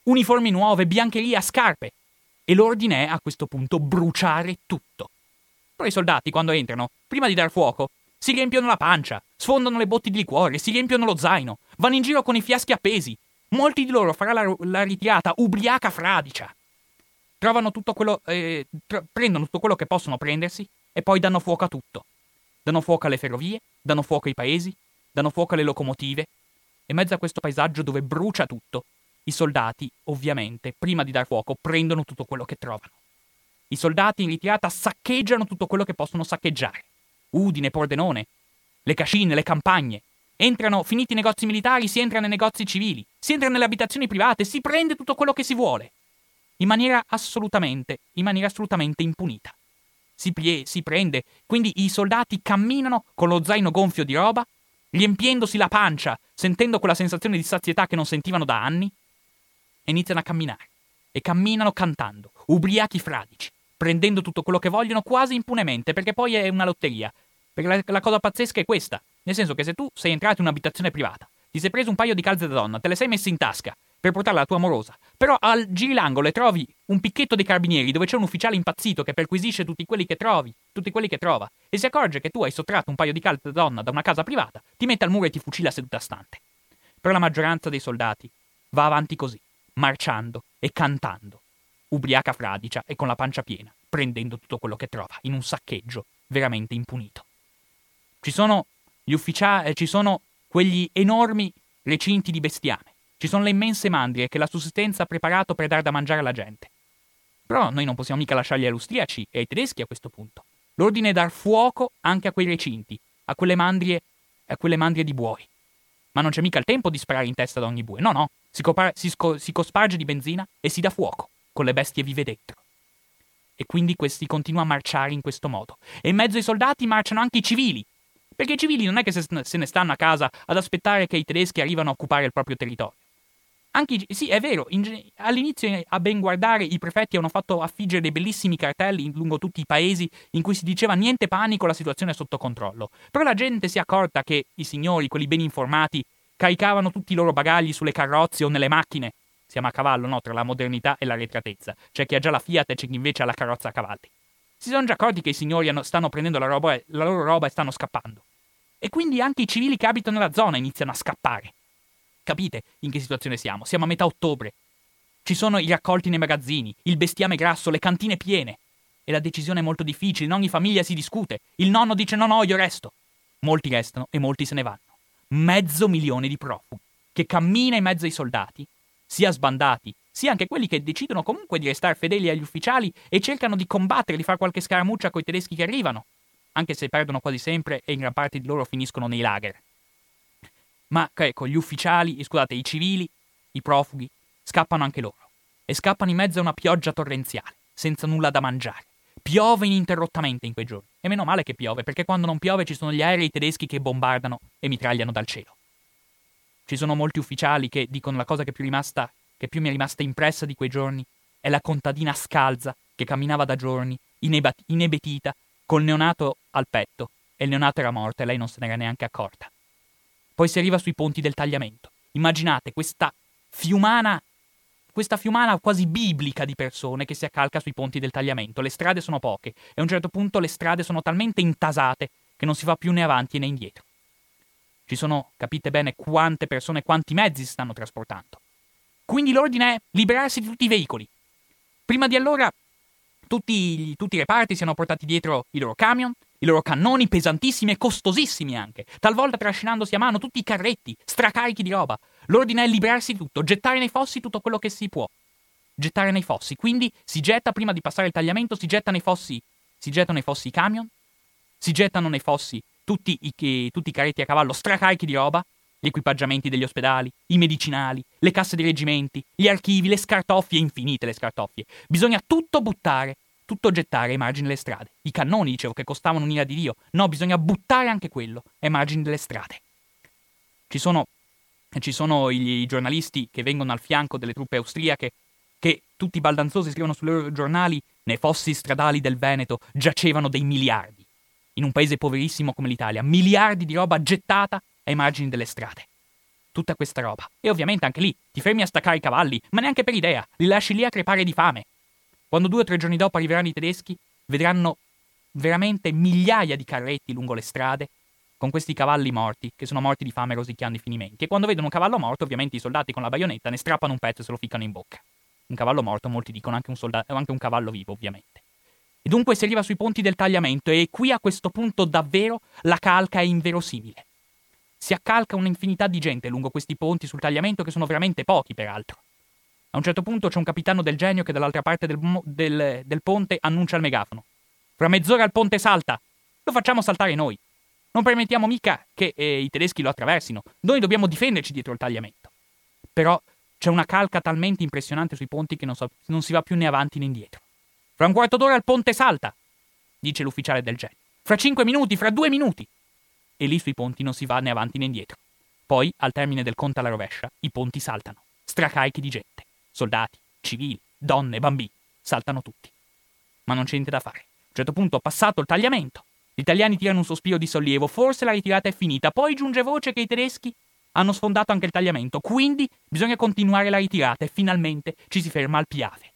uniformi nuove, biancheria, scarpe. E l'ordine è a questo punto bruciare tutto. Però i soldati, quando entrano, prima di dar fuoco, si riempiono la pancia, sfondano le botti di liquore, si riempiono lo zaino, vanno in giro con i fiaschi appesi. Molti di loro farà la, la ritirata ubriaca fradicia. Trovano tutto quello. Eh, tr- prendono tutto quello che possono prendersi e poi danno fuoco a tutto. Danno fuoco alle ferrovie, danno fuoco ai paesi, danno fuoco alle locomotive. E in mezzo a questo paesaggio dove brucia tutto, i soldati, ovviamente, prima di dar fuoco, prendono tutto quello che trovano. I soldati in ritirata saccheggiano tutto quello che possono saccheggiare. Udine, Pordenone, le cascine, le campagne. Entrano, finiti i negozi militari, si entra nei negozi civili, si entra nelle abitazioni private, si prende tutto quello che si vuole. In maniera assolutamente, in maniera assolutamente impunita. Si, plie, si prende, quindi i soldati camminano con lo zaino gonfio di roba, riempiendosi la pancia, sentendo quella sensazione di sazietà che non sentivano da anni, e iniziano a camminare. E camminano cantando, ubriachi fradici, prendendo tutto quello che vogliono quasi impunemente, perché poi è una lotteria. Perché la, la cosa pazzesca è questa, nel senso che se tu sei entrato in un'abitazione privata, ti sei preso un paio di calze da donna, te le sei messe in tasca per portarla alla tua amorosa, però al giri l'angolo e trovi un picchetto dei carabinieri dove c'è un ufficiale impazzito che perquisisce tutti quelli che trovi, tutti quelli che trova, e si accorge che tu hai sottratto un paio di calze da donna da una casa privata, ti mette al muro e ti fucila seduta stante. Però la maggioranza dei soldati va avanti così, marciando e cantando, ubriaca fradicia e con la pancia piena, prendendo tutto quello che trova, in un saccheggio veramente impunito. Ci sono gli ufficiali, eh, ci sono quegli enormi recinti di bestiame, ci sono le immense mandrie che la sussistenza ha preparato per dar da mangiare alla gente. Però noi non possiamo mica lasciargli agli austriaci e ai tedeschi a questo punto. L'ordine è dar fuoco anche a quei recinti, a quelle mandrie, a quelle mandrie di buoi. Ma non c'è mica il tempo di sparare in testa ad ogni bue, no, no, si, copar- si, sco- si cosparge di benzina e si dà fuoco, con le bestie vive dentro. E quindi questi continua a marciare in questo modo. E in mezzo ai soldati marciano anche i civili, perché i civili non è che se ne stanno a casa ad aspettare che i tedeschi arrivano a occupare il proprio territorio. Anche, sì, è vero, in, all'inizio a ben guardare i prefetti hanno fatto affiggere dei bellissimi cartelli lungo tutti i paesi in cui si diceva niente panico, la situazione è sotto controllo. Però la gente si è accorta che i signori, quelli ben informati, caricavano tutti i loro bagagli sulle carrozze o nelle macchine. Siamo a cavallo, no, tra la modernità e l'arretratezza. C'è chi ha già la Fiat e c'è chi invece ha la carrozza a cavalli. Si sono già accorti che i signori stanno prendendo la, roba, la loro roba e stanno scappando. E quindi anche i civili che abitano nella zona iniziano a scappare. Capite in che situazione siamo? Siamo a metà ottobre. Ci sono i raccolti nei magazzini, il bestiame grasso, le cantine piene. E la decisione è molto difficile, in ogni famiglia si discute. Il nonno dice no, no, io resto. Molti restano e molti se ne vanno mezzo milione di profughi, che cammina in mezzo ai soldati, sia sbandati, sia anche quelli che decidono comunque di restare fedeli agli ufficiali e cercano di combattere, di fare qualche scaramuccia coi tedeschi che arrivano, anche se perdono quasi sempre e in gran parte di loro finiscono nei lager. Ma ecco, gli ufficiali, scusate, i civili, i profughi, scappano anche loro. E scappano in mezzo a una pioggia torrenziale, senza nulla da mangiare. Piove ininterrottamente in quei giorni. E meno male che piove, perché quando non piove ci sono gli aerei tedeschi che bombardano e mitragliano dal cielo. Ci sono molti ufficiali che dicono la cosa che più, rimasta, che più mi è rimasta impressa di quei giorni è la contadina scalza che camminava da giorni, inebetita, col neonato al petto, e il neonato era morto e lei non se n'era neanche accorta. Poi si arriva sui ponti del tagliamento. Immaginate questa fiumana questa fiumana quasi biblica di persone che si accalca sui ponti del tagliamento. Le strade sono poche e a un certo punto le strade sono talmente intasate che non si va più né avanti né indietro. Ci sono, capite bene, quante persone, quanti mezzi si stanno trasportando. Quindi l'ordine è liberarsi di tutti i veicoli. Prima di allora tutti, tutti i reparti si hanno portati dietro i loro camion, i loro cannoni pesantissimi e costosissimi anche, talvolta trascinandosi a mano tutti i carretti, stracarichi di roba. L'ordine è liberarsi di tutto, gettare nei fossi tutto quello che si può. Gettare nei fossi, quindi si getta prima di passare il tagliamento, si getta nei fossi, si gettano nei fossi i camion, si gettano nei fossi tutti i, tutti i carretti a cavallo stracarichi di roba, gli equipaggiamenti degli ospedali, i medicinali, le casse dei reggimenti, gli archivi, le scartoffie, infinite le scartoffie. Bisogna tutto buttare tutto gettare ai margini delle strade. I cannoni, dicevo, che costavano un'ira di Dio. No, bisogna buttare anche quello ai margini delle strade. Ci sono ci sono i, giornalisti che vengono al fianco delle truppe austriache che tutti baldanzosi scrivono sui loro giornali nei fossi stradali del Veneto giacevano dei miliardi. In un paese poverissimo come l'Italia, miliardi di roba gettata ai margini delle strade. Tutta questa roba. E ovviamente anche lì ti fermi a staccare i cavalli, ma neanche per idea, li lasci lì a crepare di fame. Quando due o tre giorni dopo arriveranno i tedeschi, vedranno veramente migliaia di carretti lungo le strade con questi cavalli morti, che sono morti di fame rosicchiando i finimenti. E quando vedono un cavallo morto, ovviamente i soldati con la baionetta ne strappano un pezzo e se lo ficcano in bocca. Un cavallo morto, molti dicono anche un, soldato, anche un cavallo vivo, ovviamente. E dunque si arriva sui ponti del tagliamento e qui a questo punto davvero la calca è inverosimile. Si accalca un'infinità di gente lungo questi ponti sul tagliamento che sono veramente pochi, peraltro. A un certo punto c'è un capitano del genio che dall'altra parte del, del, del ponte annuncia al megafono. Fra mezz'ora il ponte salta. Lo facciamo saltare noi. Non permettiamo mica che eh, i tedeschi lo attraversino. Noi dobbiamo difenderci dietro il tagliamento. Però c'è una calca talmente impressionante sui ponti che non, so, non si va più né avanti né indietro. Fra un quarto d'ora il ponte salta, dice l'ufficiale del genio. Fra cinque minuti, fra due minuti. E lì sui ponti non si va né avanti né indietro. Poi, al termine del conto alla rovescia, i ponti saltano, stracarichi di gente. Soldati, civili, donne, bambini. Saltano tutti. Ma non c'è niente da fare. A un certo punto, passato il tagliamento, gli italiani tirano un sospiro di sollievo, forse la ritirata è finita, poi giunge voce che i tedeschi hanno sfondato anche il tagliamento, quindi bisogna continuare la ritirata e finalmente ci si ferma al Piave.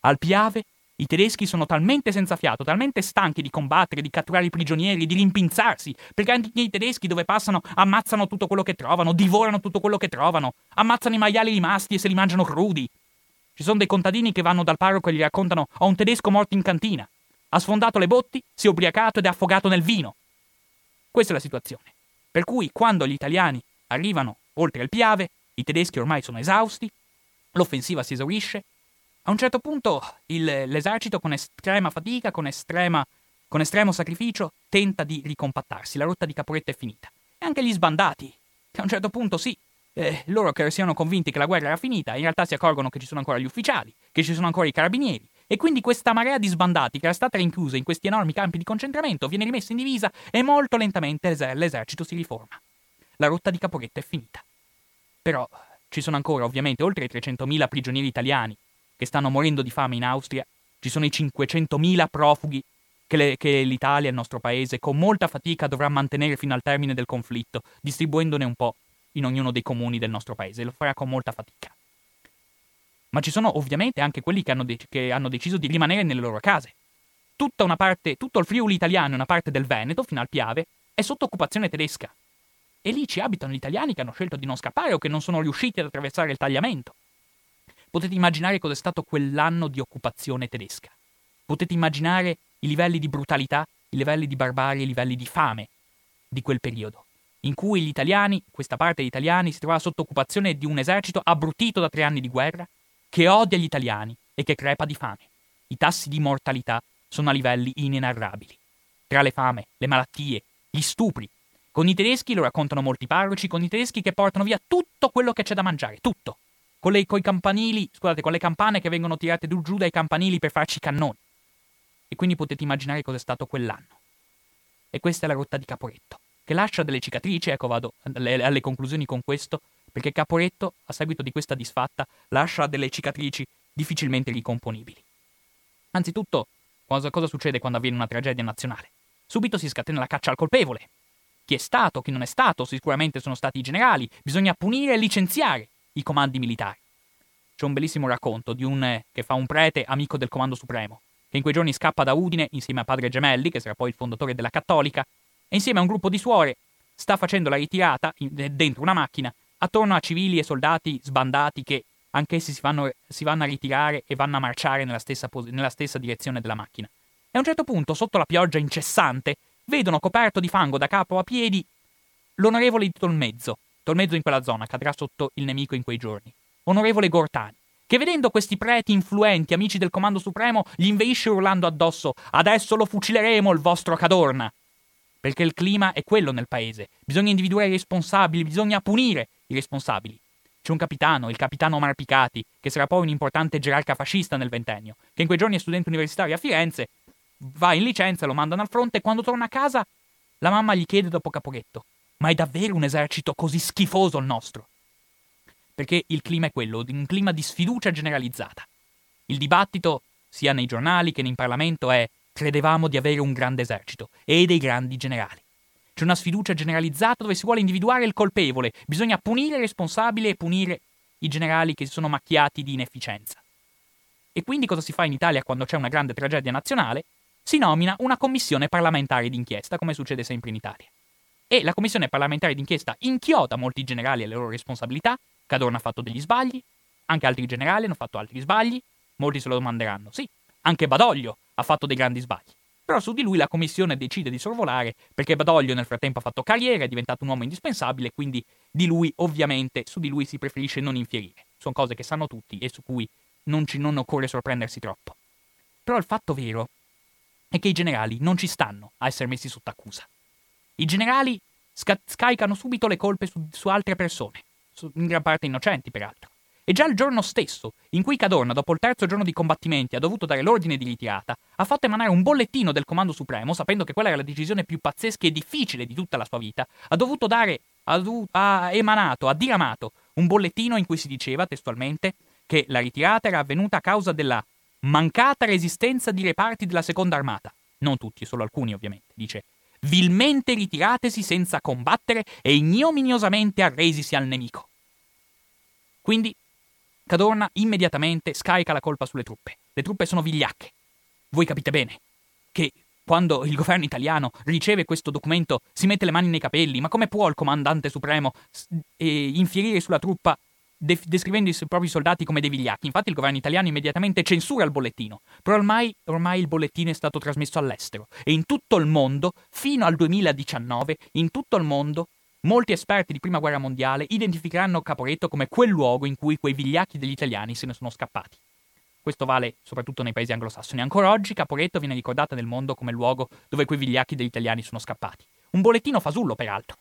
Al Piave i tedeschi sono talmente senza fiato, talmente stanchi di combattere, di catturare i prigionieri, di rimpinzarsi, perché anche i tedeschi dove passano ammazzano tutto quello che trovano, divorano tutto quello che trovano, ammazzano i maiali rimasti e se li mangiano crudi. Ci sono dei contadini che vanno dal parroco e gli raccontano ho un tedesco morto in cantina. Ha sfondato le botti, si è ubriacato ed è affogato nel vino. Questa è la situazione. Per cui, quando gli italiani arrivano oltre il Piave, i tedeschi ormai sono esausti, l'offensiva si esaurisce. A un certo punto il, l'esercito, con estrema fatica, con, estrema, con estremo sacrificio, tenta di ricompattarsi. La rotta di Caporetto è finita. E anche gli sbandati, che a un certo punto sì, eh, loro che siano convinti che la guerra era finita, in realtà si accorgono che ci sono ancora gli ufficiali, che ci sono ancora i carabinieri, e quindi questa marea di sbandati che era stata rinchiusa in questi enormi campi di concentramento viene rimessa in divisa e molto lentamente l'eser- l'esercito si riforma. La rotta di Caporetto è finita. Però ci sono ancora, ovviamente, oltre i 300.000 prigionieri italiani che stanno morendo di fame in Austria, ci sono i 500.000 profughi che, le, che l'Italia, il nostro paese, con molta fatica dovrà mantenere fino al termine del conflitto, distribuendone un po' in ognuno dei comuni del nostro paese. Lo farà con molta fatica ma ci sono ovviamente anche quelli che hanno, de- che hanno deciso di rimanere nelle loro case. Tutta una parte, tutto il Friuli italiano e una parte del Veneto, fino al Piave, è sotto occupazione tedesca. E lì ci abitano gli italiani che hanno scelto di non scappare o che non sono riusciti ad attraversare il tagliamento. Potete immaginare cos'è stato quell'anno di occupazione tedesca. Potete immaginare i livelli di brutalità, i livelli di barbarie, i livelli di fame di quel periodo, in cui gli italiani, questa parte degli italiani, si trovava sotto occupazione di un esercito abbrutito da tre anni di guerra, che odia gli italiani e che crepa di fame. I tassi di mortalità sono a livelli inenarrabili. Tra le fame, le malattie, gli stupri. Con i tedeschi, lo raccontano molti parroci, con i tedeschi che portano via tutto quello che c'è da mangiare, tutto. Con le, scusate, con le campane che vengono tirate giù dai campanili per farci cannoni. E quindi potete immaginare cos'è stato quell'anno. E questa è la rotta di Caporetto, che lascia delle cicatrici, ecco vado alle, alle conclusioni con questo, perché Caporetto, a seguito di questa disfatta, lascia delle cicatrici difficilmente ricomponibili. Anzitutto, cosa, cosa succede quando avviene una tragedia nazionale? Subito si scatena la caccia al colpevole. Chi è stato, chi non è stato, sicuramente sono stati i generali, bisogna punire e licenziare i comandi militari. C'è un bellissimo racconto di un eh, che fa un prete amico del Comando Supremo, che in quei giorni scappa da Udine insieme a padre Gemelli, che sarà poi il fondatore della Cattolica, e insieme a un gruppo di suore sta facendo la ritirata dentro una macchina attorno a civili e soldati sbandati che anch'essi si vanno, si vanno a ritirare e vanno a marciare nella stessa, nella stessa direzione della macchina. E a un certo punto, sotto la pioggia incessante, vedono coperto di fango da capo a piedi l'onorevole di Tolmezzo. Tolmezzo in quella zona cadrà sotto il nemico in quei giorni. Onorevole Gortani, che vedendo questi preti influenti, amici del Comando Supremo, gli inveisce urlando addosso: Adesso lo fucileremo il vostro Cadorna! Perché il clima è quello nel paese. Bisogna individuare i responsabili, bisogna punire i responsabili. C'è un capitano, il capitano Omar Picati, che sarà poi un importante gerarca fascista nel ventennio, che in quei giorni è studente universitario a Firenze, va in licenza, lo mandano al fronte e quando torna a casa la mamma gli chiede dopo Caporetto: Ma è davvero un esercito così schifoso il nostro? perché il clima è quello, un clima di sfiducia generalizzata. Il dibattito, sia nei giornali che in Parlamento, è credevamo di avere un grande esercito e dei grandi generali. C'è una sfiducia generalizzata dove si vuole individuare il colpevole, bisogna punire il responsabile e punire i generali che si sono macchiati di inefficienza. E quindi cosa si fa in Italia quando c'è una grande tragedia nazionale? Si nomina una commissione parlamentare d'inchiesta, come succede sempre in Italia. E la commissione parlamentare d'inchiesta inchioda molti generali alle loro responsabilità. Cadorna ha fatto degli sbagli, anche altri generali hanno fatto altri sbagli. Molti se lo domanderanno. Sì, anche Badoglio ha fatto dei grandi sbagli. Però su di lui la commissione decide di sorvolare perché Badoglio nel frattempo ha fatto carriera, è diventato un uomo indispensabile, quindi di lui ovviamente su di lui si preferisce non infierire. Sono cose che sanno tutti e su cui non, ci, non occorre sorprendersi troppo. Però il fatto vero è che i generali non ci stanno a essere messi sotto accusa. I generali sca- scaricano subito le colpe su, su altre persone, su, in gran parte innocenti peraltro. E già il giorno stesso, in cui Cadorna, dopo il terzo giorno di combattimenti, ha dovuto dare l'ordine di ritirata, ha fatto emanare un bollettino del Comando Supremo, sapendo che quella era la decisione più pazzesca e difficile di tutta la sua vita, ha dovuto dare, ha, ha emanato, ha diramato un bollettino in cui si diceva testualmente che la ritirata era avvenuta a causa della mancata resistenza di reparti della seconda armata. Non tutti, solo alcuni ovviamente. Dice vilmente ritiratesi senza combattere e ignominiosamente arresisi al nemico. Quindi Cadorna immediatamente scarica la colpa sulle truppe. Le truppe sono vigliacche. Voi capite bene che quando il governo italiano riceve questo documento si mette le mani nei capelli, ma come può il comandante supremo infierire sulla truppa de- descrivendo i propri soldati come dei vigliacchi. Infatti il governo italiano immediatamente censura il bollettino, però ormai, ormai il bollettino è stato trasmesso all'estero e in tutto il mondo, fino al 2019, in tutto il mondo, molti esperti di prima guerra mondiale identificheranno Caporetto come quel luogo in cui quei vigliacchi degli italiani se ne sono scappati. Questo vale soprattutto nei paesi anglosassoni. Ancora oggi Caporetto viene ricordata nel mondo come luogo dove quei vigliacchi degli italiani sono scappati. Un bollettino fasullo, peraltro.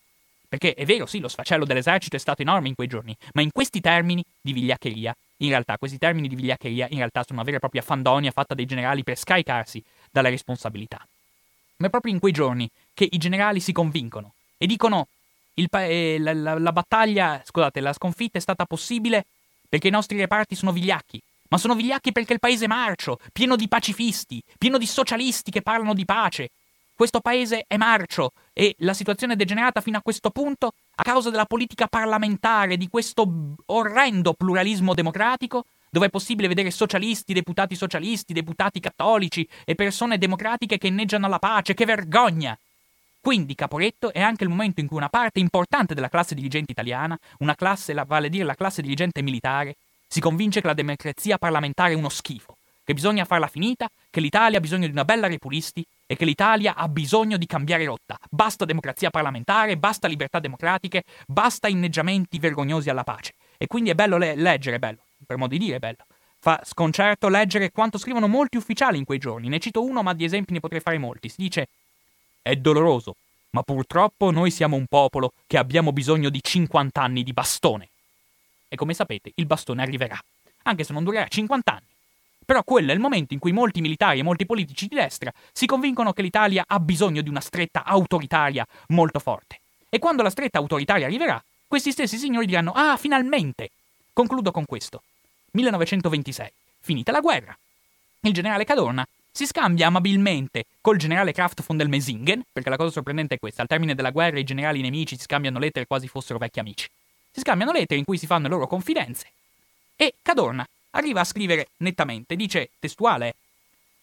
Perché è vero, sì, lo sfaccello dell'esercito è stato enorme in quei giorni, ma in questi termini di vigliaccheria, in realtà, questi termini di vigliaccheria, in realtà sono una vera e propria fandonia fatta dai generali per scaricarsi dalla responsabilità. Ma è proprio in quei giorni che i generali si convincono e dicono pa- eh, la, la, la battaglia, scusate, la sconfitta è stata possibile perché i nostri reparti sono vigliacchi, ma sono vigliacchi perché il paese è marcio, pieno di pacifisti, pieno di socialisti che parlano di pace, questo paese è marcio e la situazione è degenerata fino a questo punto a causa della politica parlamentare, di questo orrendo pluralismo democratico, dove è possibile vedere socialisti, deputati socialisti, deputati cattolici e persone democratiche che inneggiano alla pace. Che vergogna! Quindi, Caporetto, è anche il momento in cui una parte importante della classe dirigente italiana, una classe, vale a dire la classe dirigente militare, si convince che la democrazia parlamentare è uno schifo, che bisogna farla finita, che l'Italia ha bisogno di una bella repulisti e che l'Italia ha bisogno di cambiare rotta. Basta democrazia parlamentare, basta libertà democratiche, basta inneggiamenti vergognosi alla pace. E quindi è bello le- leggere, bello, per modo di dire bello. Fa sconcerto leggere quanto scrivono molti ufficiali in quei giorni. Ne cito uno, ma di esempi ne potrei fare molti. Si dice: È doloroso, ma purtroppo noi siamo un popolo che abbiamo bisogno di 50 anni di bastone. E come sapete, il bastone arriverà, anche se non durerà 50 anni. Però quello è il momento in cui molti militari e molti politici di destra si convincono che l'Italia ha bisogno di una stretta autoritaria molto forte. E quando la stretta autoritaria arriverà, questi stessi signori diranno Ah, finalmente! Concludo con questo. 1926. Finita la guerra. Il generale Cadorna si scambia amabilmente col generale Kraft von der Mesingen, perché la cosa sorprendente è questa, al termine della guerra i generali nemici si scambiano lettere quasi fossero vecchi amici. Si scambiano lettere in cui si fanno le loro confidenze. E Cadorna arriva a scrivere nettamente, dice testuale,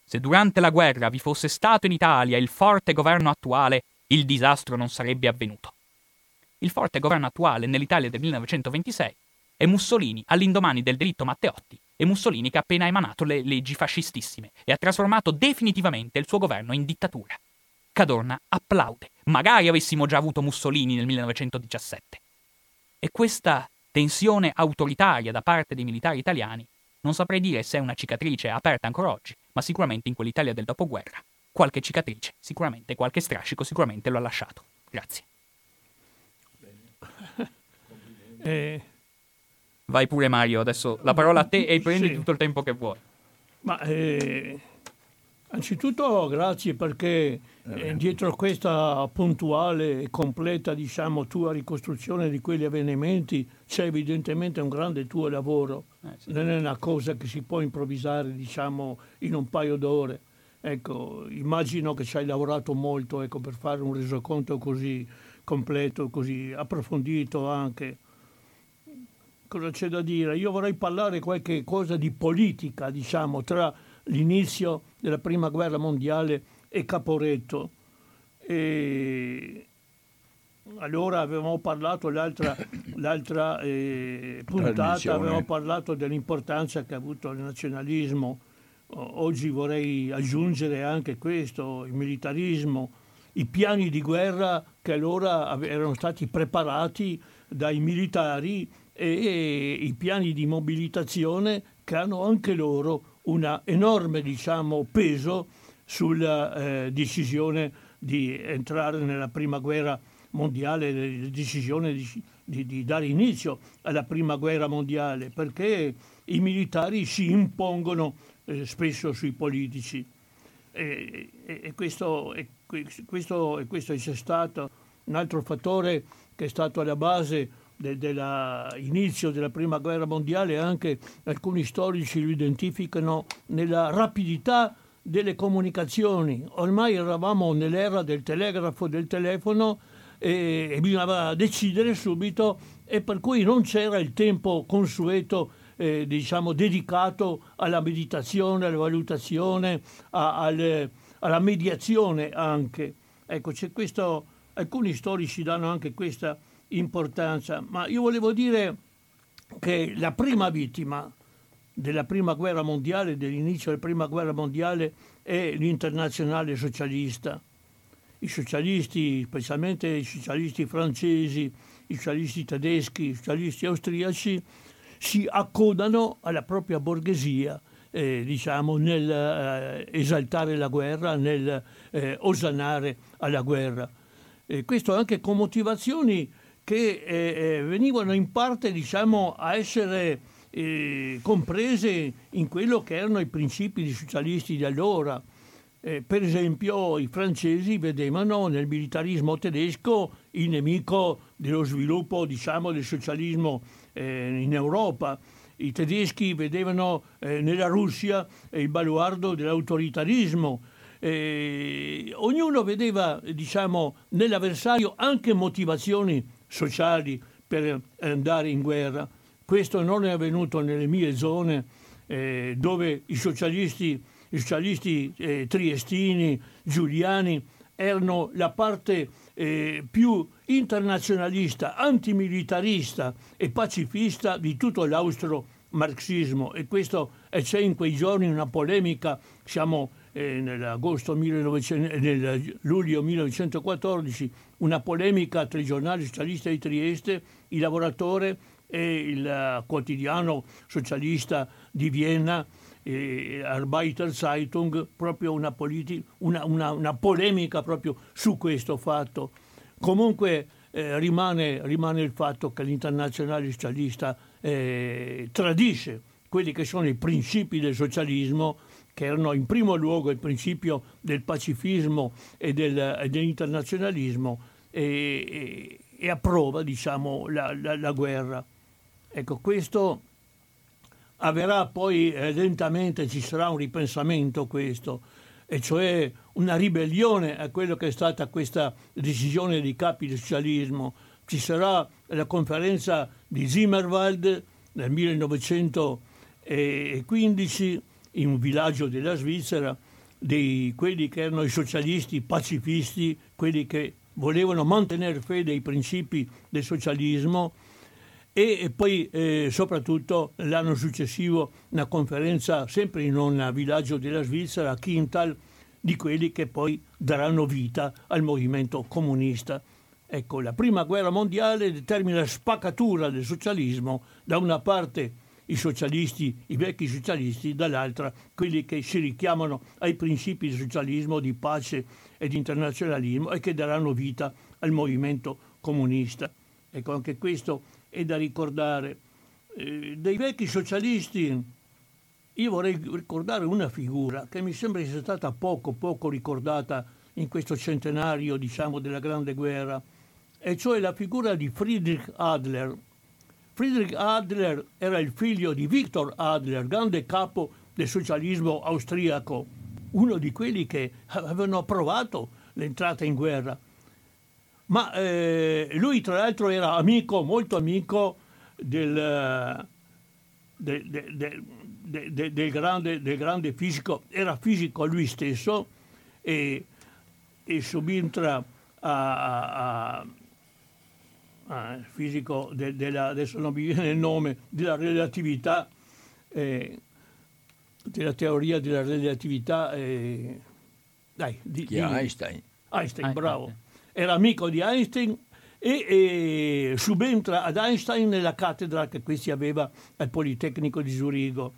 se durante la guerra vi fosse stato in Italia il forte governo attuale, il disastro non sarebbe avvenuto. Il forte governo attuale nell'Italia del 1926 è Mussolini all'indomani del delitto Matteotti e Mussolini che ha appena emanato le leggi fascistissime e ha trasformato definitivamente il suo governo in dittatura. Cadorna applaude. Magari avessimo già avuto Mussolini nel 1917. E questa tensione autoritaria da parte dei militari italiani non saprei dire se è una cicatrice aperta ancora oggi, ma sicuramente in quell'Italia del dopoguerra qualche cicatrice, sicuramente qualche strascico, sicuramente lo ha lasciato. Grazie. Eh. Vai pure Mario, adesso la parola a te e prendi sì. tutto il tempo che vuoi. Ma eh, Anzitutto grazie perché eh, dietro questa puntuale e completa diciamo, tua ricostruzione di quegli avvenimenti c'è evidentemente un grande tuo lavoro, eh, sì. non è una cosa che si può improvvisare diciamo, in un paio d'ore. Ecco, immagino che ci hai lavorato molto ecco, per fare un resoconto così completo, così approfondito anche. Cosa c'è da dire? Io vorrei parlare qualche cosa di politica, diciamo, tra l'inizio della prima guerra mondiale e Caporetto. E allora avevamo parlato l'altra, l'altra eh, puntata, avevamo parlato dell'importanza che ha avuto il nazionalismo. Oggi vorrei aggiungere anche questo, il militarismo, i piani di guerra che allora erano stati preparati dai militari e, i piani di mobilitazione che hanno anche loro un enorme diciamo, peso sulla eh, decisione di entrare nella prima guerra mondiale, la decisione di, di, di, dare inizio alla prima guerra mondiale, perché i militari si impongono eh, spesso sui politici. E, e, e, questo, e, questo, e questo è stato un altro fattore che è stato alla base dell'inizio della prima guerra mondiale anche alcuni storici lo identificano nella rapidità delle comunicazioni. Ormai eravamo nell'era del telegrafo, del telefono e, e bisognava decidere subito e per cui non c'era il tempo consueto eh, diciamo, dedicato alla meditazione, alla valutazione, a, alle, alla mediazione anche. Ecco, questo, alcuni storici danno anche questa importanza, ma io volevo dire che la prima vittima della prima guerra mondiale, dell'inizio della prima guerra mondiale, è l'internazionale socialista. I socialisti, specialmente i socialisti francesi, i socialisti tedeschi, i socialisti austriaci, si accodano alla propria borghesia, eh, diciamo, nel eh, esaltare la guerra, nel eh, osanare alla guerra. questo anche con motivazioni che eh, eh, venivano in parte diciamo, a essere eh, comprese in quello che erano i principi dei socialisti di allora. Eh, per esempio i francesi vedevano nel militarismo tedesco il nemico dello sviluppo diciamo, del socialismo eh, in Europa. I tedeschi vedevano eh, nella Russia il baluardo dell'autoritarismo. ognuno vedeva diciamo, nell'avversario anche motivazioni sociali per andare in guerra. Questo non è avvenuto nelle mie zone eh, dove i socialisti, i socialisti eh, triestini, giuliani, erano la parte eh, più internazionalista, antimilitarista e pacifista di tutto l'austro-marxismo e questo c'è in quei giorni una polemica, siamo eh, nell'agosto 1900, nel luglio 1914 una polemica tra i giornali socialisti di Trieste, il lavoratore e il quotidiano socialista di Vienna, eh, Arbeiter Zeitung, proprio una, politi- una, una, una, polemica proprio su questo fatto. Comunque eh, rimane, rimane, il fatto che l'internazionale socialista eh, tradisce quelli che sono i principi del socialismo che erano in primo luogo il principio del pacifismo e, del, e dell'internazionalismo e, e, approva diciamo, la, la, la, guerra. Ecco, questo avverrà poi eh, lentamente, ci sarà un ripensamento questo, e cioè una ribellione a quello che è stata questa decisione dei capi del socialismo. Ci sarà la conferenza di Zimmerwald nel 1915 in un villaggio della Svizzera, di quelli che erano i socialisti pacifisti, quelli che volevano mantenere fede ai principi del socialismo e poi eh, soprattutto l'anno successivo una conferenza sempre in un villaggio della Svizzera, a Kintal, di quelli che poi daranno vita al movimento comunista. Ecco, la prima guerra mondiale determina la spaccatura del socialismo da una parte i socialisti, i vecchi socialisti, dall'altra quelli che si richiamano ai principi del socialismo, di pace e di internazionalismo e che daranno vita al movimento comunista. Ecco, anche questo è da ricordare. Eh, dei vecchi socialisti io vorrei ricordare una figura che mi sembra sia stata poco, poco ricordata in questo centenario, diciamo, della Grande Guerra, e cioè la figura di Friedrich Adler. Friedrich Adler era il figlio di Viktor Adler, grande capo del socialismo austriaco, uno di quelli che avevano approvato l'entrata in guerra. Ma eh, lui tra l'altro era amico, molto amico del, del, del, del grande, grande, fisico, era fisico lui stesso e, e subentra a, a, a fisico de, della, adesso non mi viene il nome, della relatività, eh, della teoria della relatività. Eh, dai, di, di Einstein. Einstein, bravo. Era amico di Einstein e, e, subentra ad Einstein nella cattedra che questi aveva al Politecnico di Zurigo.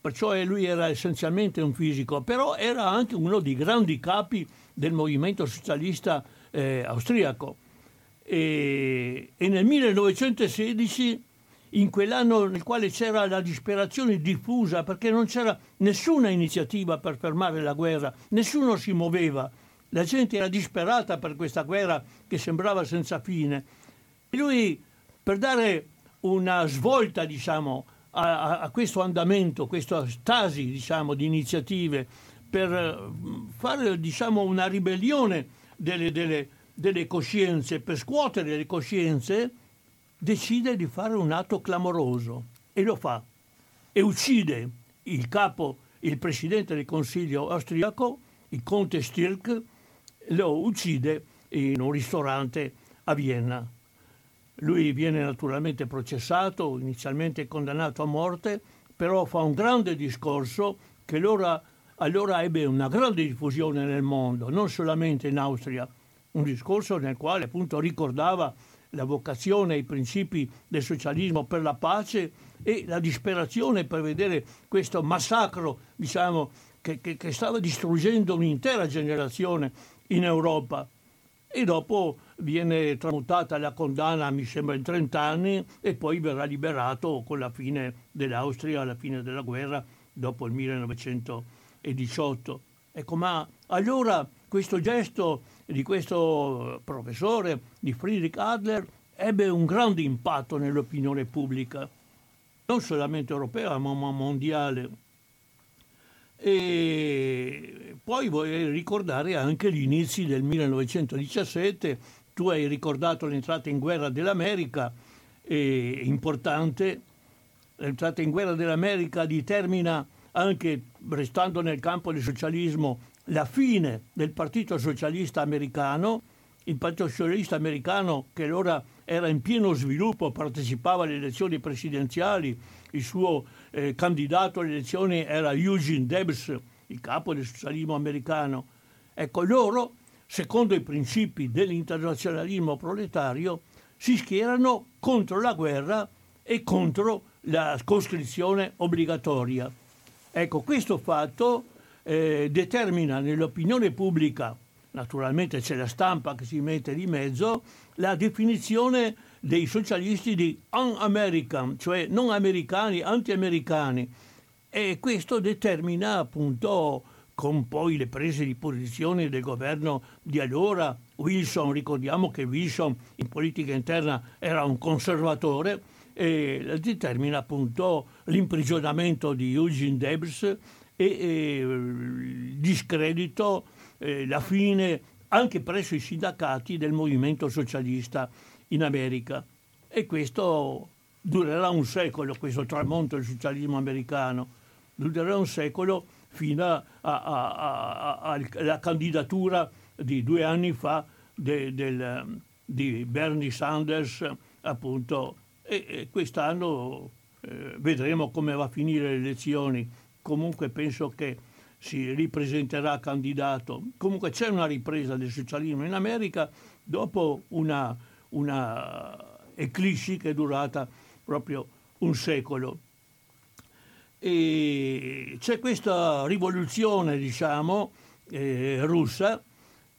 Perciò lui era essenzialmente un fisico, però era anche uno dei grandi capi del movimento socialista eh, austriaco. E, e nel 1916 in quell'anno nel quale c'era la disperazione diffusa perché non c'era nessuna iniziativa per fermare la guerra, nessuno si muoveva, la gente era disperata per questa guerra che sembrava senza fine. E lui, per dare una svolta, diciamo, a, a questo andamento, questa stasi, diciamo, di iniziative, per fare, diciamo, una ribellione delle, delle, delle coscienze, per scuotere le coscienze, decide di fare un atto clamoroso e lo fa e uccide il capo, il presidente del Consiglio austriaco, il conte Stirk, lo uccide in un ristorante a Vienna. Lui viene naturalmente processato, inizialmente condannato a morte, però fa un grande discorso che allora, allora ebbe una grande diffusione nel mondo, non solamente in Austria, un discorso nel quale appunto ricordava la vocazione e i principi del socialismo per la pace e la disperazione per vedere questo massacro, diciamo, che, che, che stava distruggendo un'intera generazione in Europa. E dopo viene tramutata la condanna, mi sembra, in 30 anni e poi verrà liberato con la fine dell'Austria, alla fine della guerra, dopo il 1918. Ecco, ma allora questo gesto di questo professore, di Friedrich Adler, ebbe un grande impatto nell'opinione pubblica, non solamente europea ma mondiale. E poi vorrei ricordare anche gli inizi del 1917, tu hai ricordato l'entrata in guerra dell'America, è importante, l'entrata in guerra dell'America determina anche, restando nel campo del socialismo, la fine del Partito Socialista Americano, il Partito Socialista Americano che allora era in pieno sviluppo, partecipava alle elezioni presidenziali, il suo eh, candidato alle elezioni era Eugene Debs, il capo del socialismo americano. Ecco, loro, secondo i principi dell'internazionalismo proletario, si schierano contro la guerra e contro la coscrizione obbligatoria. Ecco, questo fatto eh, determina nell'opinione pubblica, naturalmente c'è la stampa che si mette di mezzo, la definizione dei socialisti di un-American, cioè non americani, anti-americani. E questo determina appunto con poi le prese di posizione del governo di allora, Wilson, ricordiamo che Wilson in politica interna era un conservatore, e determina appunto l'imprigionamento di Eugene Debs e, e il discredito, eh, la fine anche presso i sindacati del movimento socialista in America. E questo durerà un secolo, questo tramonto del socialismo americano, durerà un secolo fino alla candidatura di due anni fa de, del, di Bernie Sanders, appunto, e, e quest'anno eh, vedremo come va a finire le elezioni comunque penso che si ripresenterà candidato. Comunque c'è una ripresa del socialismo in America dopo una, una eclissi che è durata proprio un secolo. E c'è questa rivoluzione, diciamo, eh, russa,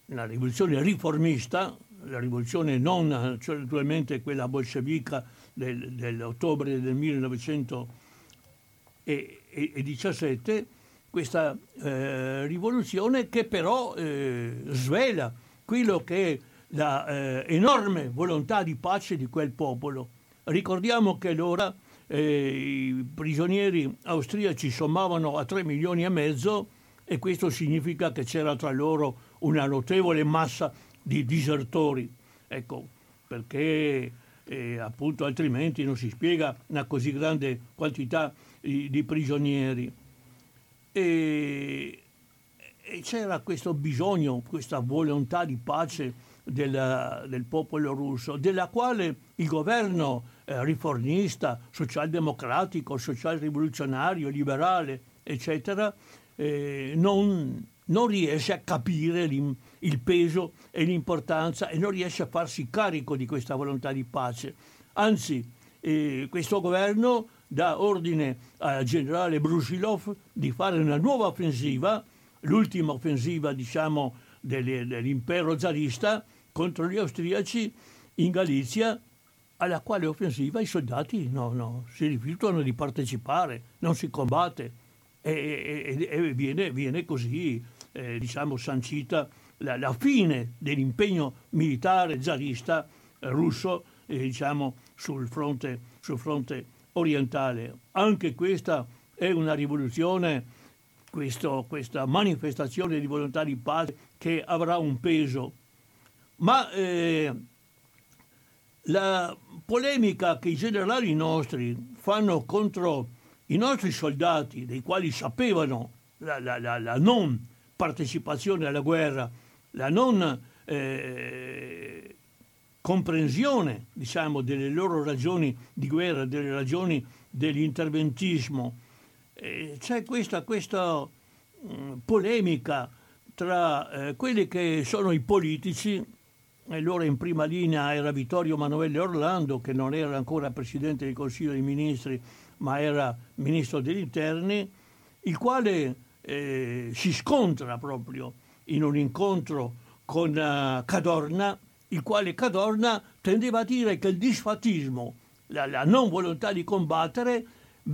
una rivoluzione riformista, la rivoluzione non cioè naturalmente quella bolscevica del, dell'ottobre del 1900 17, questa eh, rivoluzione che però eh, svela quello che è l'enorme eh, volontà di pace di quel popolo. Ricordiamo che allora eh, i prigionieri austriaci sommavano a 3 milioni e mezzo e questo significa che c'era tra loro una notevole massa di disertori. Ecco, perché eh, appunto altrimenti non si spiega una così grande quantità di, di prigionieri. E, e, c'era questo bisogno, questa volontà di pace della, del popolo russo, della quale il governo eh, riformista, socialdemocratico, social-rivoluzionario, liberale, eccetera, eh, non, non, riesce a capire il peso e l'importanza e non riesce a farsi carico di questa volontà di pace. Anzi, eh, questo governo dà ordine al generale Brusilov di fare una nuova offensiva, l'ultima offensiva diciamo, dell'impero zarista contro gli austriaci in Galizia, alla quale offensiva i soldati no, no, si rifiutano di partecipare, non si combatte. E, e, e viene, viene, così eh, diciamo, sancita la, la, fine dell'impegno militare zarista russo eh, diciamo, sul fronte, sul fronte orientale. Anche questa è una rivoluzione, questo, questa manifestazione di volontà di pace che avrà un peso. Ma eh, la polemica che i generali nostri fanno contro i nostri soldati, dei quali sapevano la, la, la, la non partecipazione alla guerra, la non eh, comprensione diciamo, delle loro ragioni di guerra, delle ragioni dell'interventismo. Eh, c'è questa, questa mh, mm, polemica tra eh, quelli che sono i politici, e allora in prima linea era Vittorio Emanuele Orlando, che non era ancora Presidente del Consiglio dei Ministri, ma era Ministro degli Interni, il quale eh, si scontra proprio in un incontro con uh, Cadorna, il quale Cadorna tendeva a dire che il disfattismo, la, la non volontà di combattere,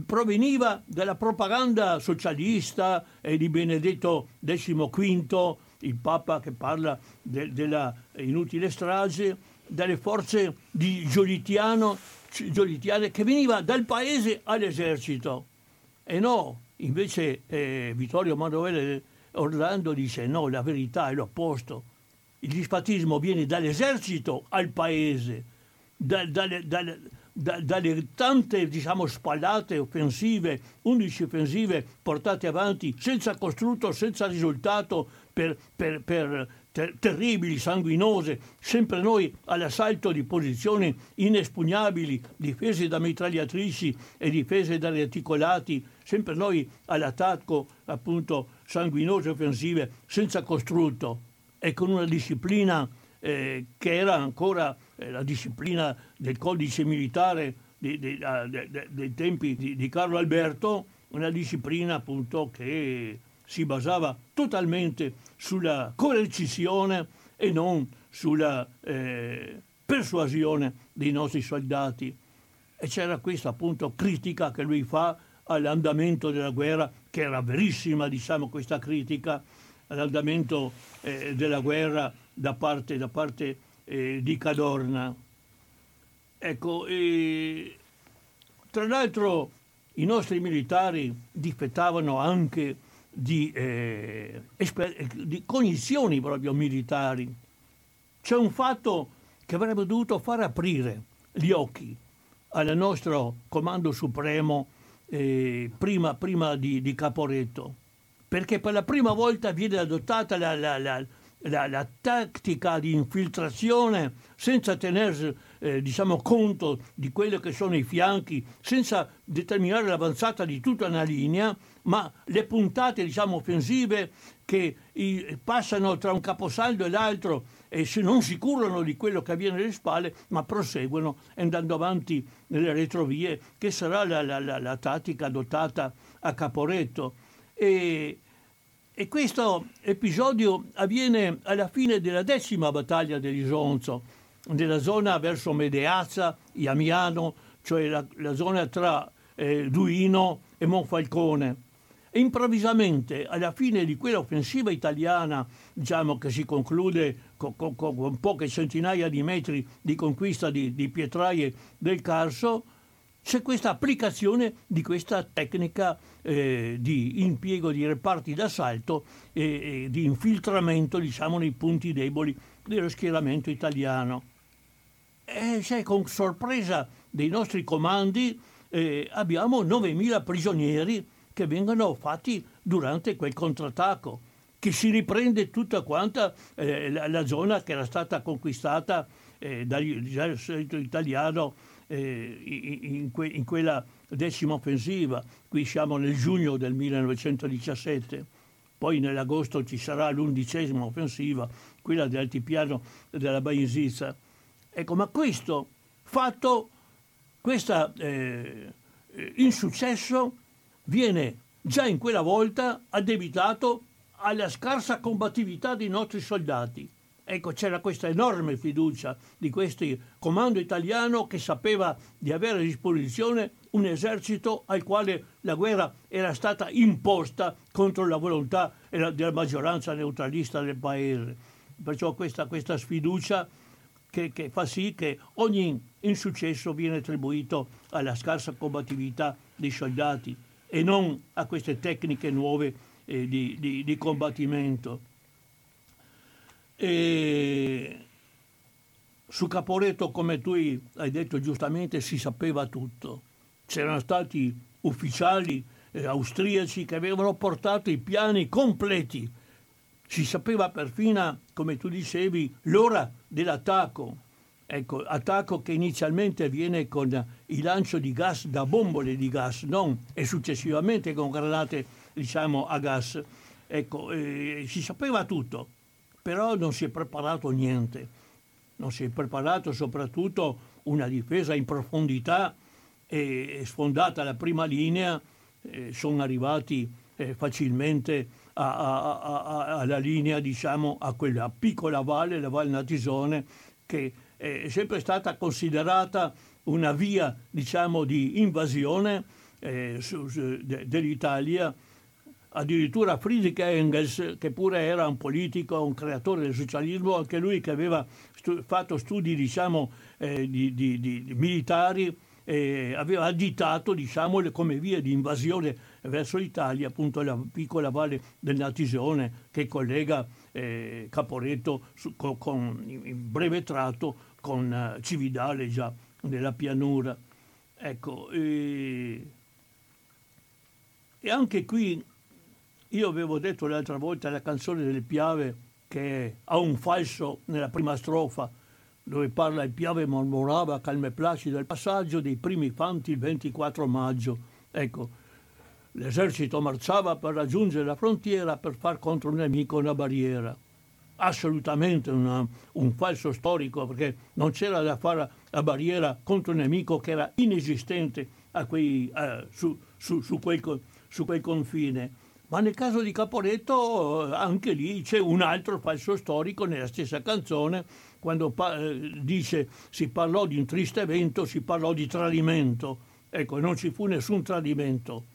proveniva dalla propaganda socialista e di Benedetto XV, il Papa che parla de, della inutile strage, dalle forze di Giolitiano, Giolitiane che veniva dal paese all'esercito. E no, invece eh, Vittorio Emanuele Orlando dice no, la verità è l'opposto il disfattismo viene dall'esercito al paese, da, dalle, dalle, da, dalle, tante diciamo, spallate offensive, 11 offensive portate avanti senza costrutto, senza risultato, per, per, per ter- terribili, sanguinose, sempre noi all'assalto di posizioni inespugnabili, difese da mitragliatrici e difese da reticolati, sempre noi all'attacco appunto sanguinose offensive senza costrutto e con una disciplina eh, che era ancora eh, la disciplina del codice militare di, di, de, de, dei tempi di, di, Carlo Alberto, una disciplina appunto che si basava totalmente sulla coercizione e non sulla eh, persuasione dei nostri soldati. E c'era questa appunto critica che lui fa all'andamento della guerra, che era verissima, diciamo, questa critica, all'andamento eh, della guerra da parte, da parte eh, di Cadorna. Ecco, eh, tra l'altro i nostri militari difettavano anche di, eh, esper- di cognizioni proprio militari. C'è un fatto che avrebbe dovuto far aprire gli occhi al nostro comando supremo eh, prima, prima di, di Caporetto perché per la prima volta viene adottata la, la, la, la tattica di infiltrazione senza tener eh, diciamo, conto di quelli che sono i fianchi, senza determinare l'avanzata di tutta una linea, ma le puntate diciamo, offensive che i, passano tra un caposaldo e l'altro e se non si curano di quello che avviene alle spalle, ma proseguono andando avanti nelle retrovie, che sarà la, la, la, la tattica adottata a Caporetto. E, e questo episodio avviene alla fine della decima battaglia dell'Isonzo, nella zona verso Medeazza, Iamiano, cioè la, la zona tra eh, Duino e Monfalcone. E improvvisamente, alla fine di quell'offensiva italiana, diciamo che si conclude con, con, con poche centinaia di metri di conquista di, di pietraie del Carso, c'è questa applicazione di questa tecnica eh, di impiego di reparti d'assalto e, e di infiltramento diciamo, nei punti deboli dello schieramento italiano. E cioè, con sorpresa dei nostri comandi eh, abbiamo 9.000 prigionieri che vengono fatti durante quel contrattacco, che si riprende tutta quanta eh, la, la, zona che era stata conquistata eh, dall'esercito italiano eh, in, que, in, quella decima offensiva. Qui siamo nel giugno del 1917, poi nell'agosto ci sarà l'undicesima offensiva, quella dell'altipiano della Baisizza. Ecco, ma questo fatto, questo eh, insuccesso viene già in quella volta addebitato alla scarsa combattività dei nostri soldati. Ecco, c'era questa enorme fiducia di questo comando italiano che sapeva di avere a disposizione un esercito al quale la guerra era stata imposta contro la volontà della maggioranza neutralista del paese. Perciò questa, questa sfiducia che, che, fa sì che ogni insuccesso viene attribuito alla scarsa combattività dei soldati e non a queste tecniche nuove eh, di, di, di combattimento. E su Caporetto, come tu hai detto giustamente, si sapeva tutto. C'erano stati ufficiali eh, austriaci che avevano portato i piani completi. Si sapeva perfino, come tu dicevi, l'ora dell'attacco. Ecco, attacco che inizialmente avviene con il lancio di gas da bombole di gas, non e successivamente con granate, diciamo, a gas. Ecco, eh, si sapeva tutto però non si è preparato niente. Non si è preparato soprattutto una difesa in profondità e sfondata la prima linea, eh, sono arrivati eh, facilmente a, a, a, alla linea, diciamo, a quella piccola valle, la Val Natisone, che è sempre stata considerata una via, diciamo, di invasione eh, su, su, de, dell'Italia addirittura Friedrich Engels, che pure era un politico, un creatore del socialismo, anche lui che aveva stu- fatto studi diciamo, eh, di, di, di, militari, eh, aveva additato diciamo, come via di invasione verso l'Italia appunto la piccola valle del Natisone che collega eh, Caporetto su, con, con, in breve tratto con uh, Cividale già nella pianura. Ecco, e anche qui io avevo detto l'altra volta la canzone delle Piave che ha un falso nella prima strofa dove parla il Piave mormorava calme placido il passaggio dei primi fanti il 24 maggio. Ecco, l'esercito marciava per raggiungere la frontiera per far contro un nemico una barriera. Assolutamente una, un falso storico perché non c'era da fare la barriera contro un nemico che era inesistente quei, eh, su, su, su, quel, su quel confine ma nel caso di Caporetto anche lì c'è un altro falso storico nella stessa canzone, quando pa- eh, dice si parlò di un triste evento, si parlò di tradimento. Ecco, non ci fu nessun tradimento.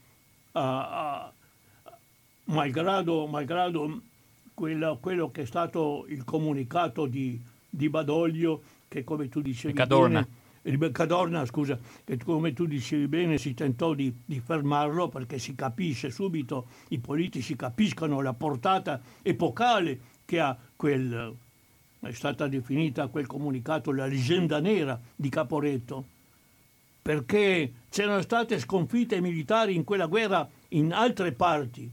Ah, ah, malgrado, malgrado quello, quello, che è stato il comunicato di, di Badoglio, che come tu dicevi... Cadorna. Bene, Cadorna, scusa, che come tu dicevi bene si tentò di, di, fermarlo perché si capisce subito, i politici capiscono la portata epocale che ha quel, è stata definita quel comunicato la leggenda nera di Caporetto, perché c'erano state sconfitte militari in quella guerra in altre parti,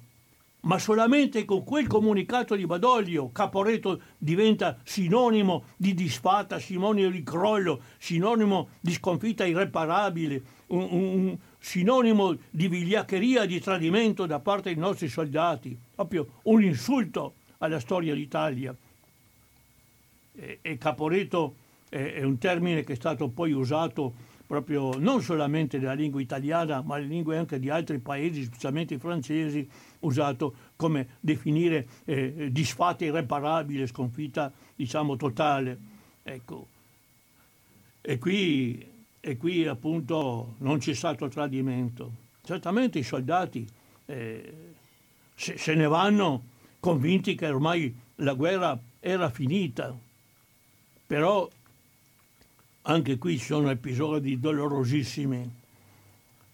ma solamente con quel comunicato di Badoglio Caporetto diventa sinonimo di disfatta, sinonimo di crollo, sinonimo di sconfitta irreparabile, un, un sinonimo di vigliaccheria, di tradimento da parte dei nostri soldati, proprio un insulto alla storia d'Italia. E, e Caporetto è, è un termine che è stato poi usato proprio non solamente nella lingua italiana, ma nelle lingue anche di altri paesi, specialmente i francesi, usato come definire eh, disfatta irreparabile, sconfitta diciamo totale. Ecco. E qui, e qui appunto non c'è stato tradimento. certamente i soldati eh, se, se, ne vanno convinti che ormai la guerra era finita, però anche qui ci sono episodi dolorosissimi.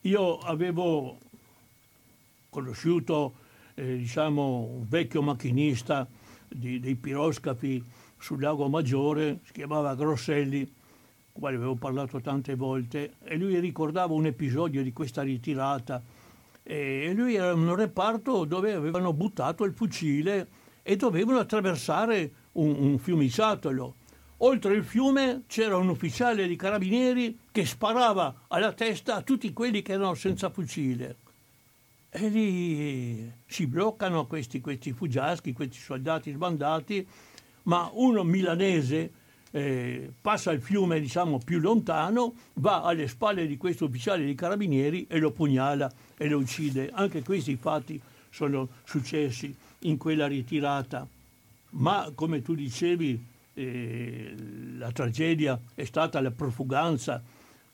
Io avevo conosciuto eh, diciamo, un vecchio macchinista di, dei piroscafi sul lago Maggiore, si chiamava Grosselli, quale avevo parlato tante volte, e lui ricordava un episodio di questa ritirata. E lui era in un reparto dove avevano buttato il fucile e dovevano attraversare un, un fiumiciattolo. Oltre il fiume c'era un ufficiale di carabinieri che sparava alla testa a tutti quelli che erano senza fucile. E lì si bloccano questi, questi fuggiaschi, questi soldati sbandati, ma uno milanese eh, passa il fiume diciamo, più lontano, va alle spalle di questo ufficiale di carabinieri e lo pugnala e lo uccide. Anche questi fatti sono successi in quella ritirata. Ma come tu dicevi, eh, la tragedia è stata la profuganza,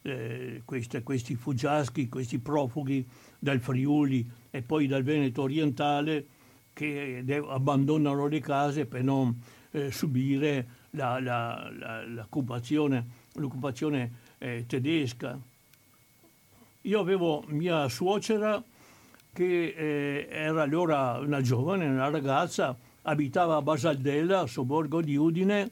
eh, questi, questi fuggiaschi, questi profughi dal Friuli e poi dal Veneto orientale che abbandonano le case per non eh, subire la, la, la, l'occupazione, l'occupazione eh, tedesca. Io avevo mia suocera che eh, era allora una giovane, una ragazza, abitava a Basaldella, sobborgo di Udine,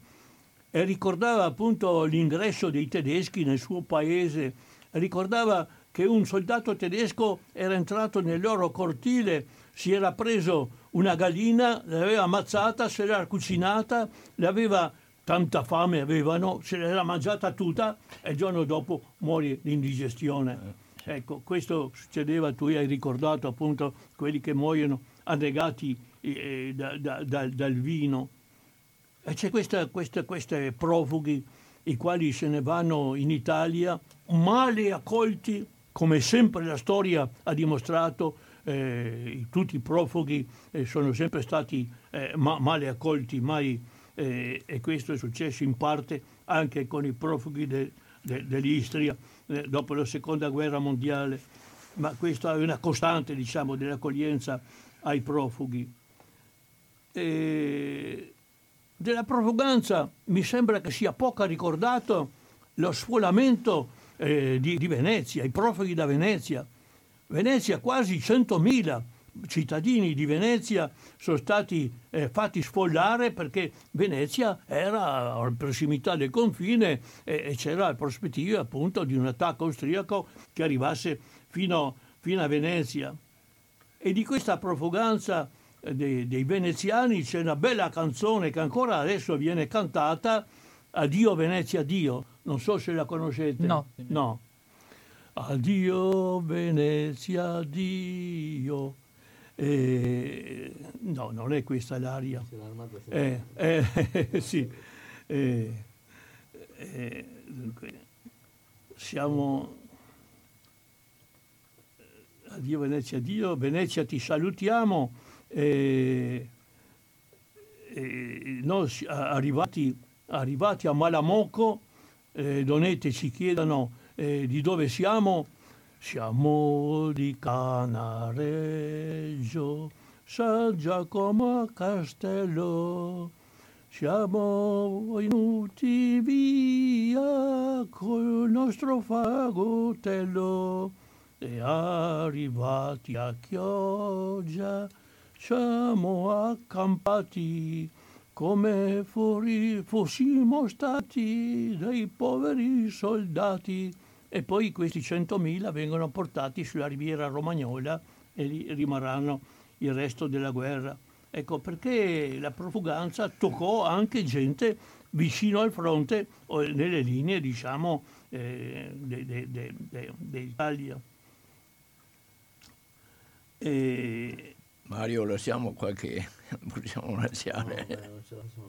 e ricordava appunto l'ingresso dei tedeschi nel suo paese, ricordava che un soldato tedesco era entrato nel loro cortile, si era preso una gallina, l'aveva ammazzata, se l'era cucinata, l'aveva tanta fame avevano, se l'era mangiata tutta e il giorno dopo muore di indigestione. Eh. Ecco, questo succedeva, tu hai ricordato appunto quelli che muoiono annegati eh, da, da, da, dal vino. E c'è questa, questa, questi profughi, i quali se ne vanno in Italia, male accolti, come sempre la storia ha dimostrato, eh, tutti i profughi eh, sono sempre stati eh, ma, male accolti, mai eh, e questo è successo in parte anche con i profughi de, de, dell'Istria eh, dopo la seconda guerra mondiale, ma questa è una costante diciamo, dell'accoglienza ai profughi. E della profuganza mi sembra che sia poco ricordato lo sfolamento eh, di, di Venezia, i profughi da Venezia. Venezia quasi 100.000 cittadini di Venezia sono stati eh, fatti sfollare perché Venezia era a prossimità del confine e, e, c'era la prospettiva appunto di un attacco austriaco che arrivasse fino, fino a Venezia. E di questa profuganza eh, dei, dei, veneziani c'è una bella canzone che ancora adesso viene cantata, Addio Venezia, Dio. Non so se la conoscete. No. no. Addio Venezia, Dio eh, no, non è questa l'aria. Eh, eh, sì. Eh, eh, dunque, siamo... Addio Venezia, Dio, Venezia ti salutiamo. Eh, noi arrivati, arrivati, a Malamocco, eh, Donete ci chiedono di dove siamo, siamo di Canareggio, San Giacomo a Castello. Siamo venuti via col nostro fagottello e arrivati a Chioggia siamo accampati come fuori fossimo stati dei poveri soldati e poi questi 100.000 vengono portati sulla riviera romagnola e lì rimarranno il resto della guerra. Ecco perché la profuganza toccò anche gente vicino al fronte o nelle linee, diciamo, eh, d'Italia. E... Mario, lasciamo qualche... possiamo lasciare...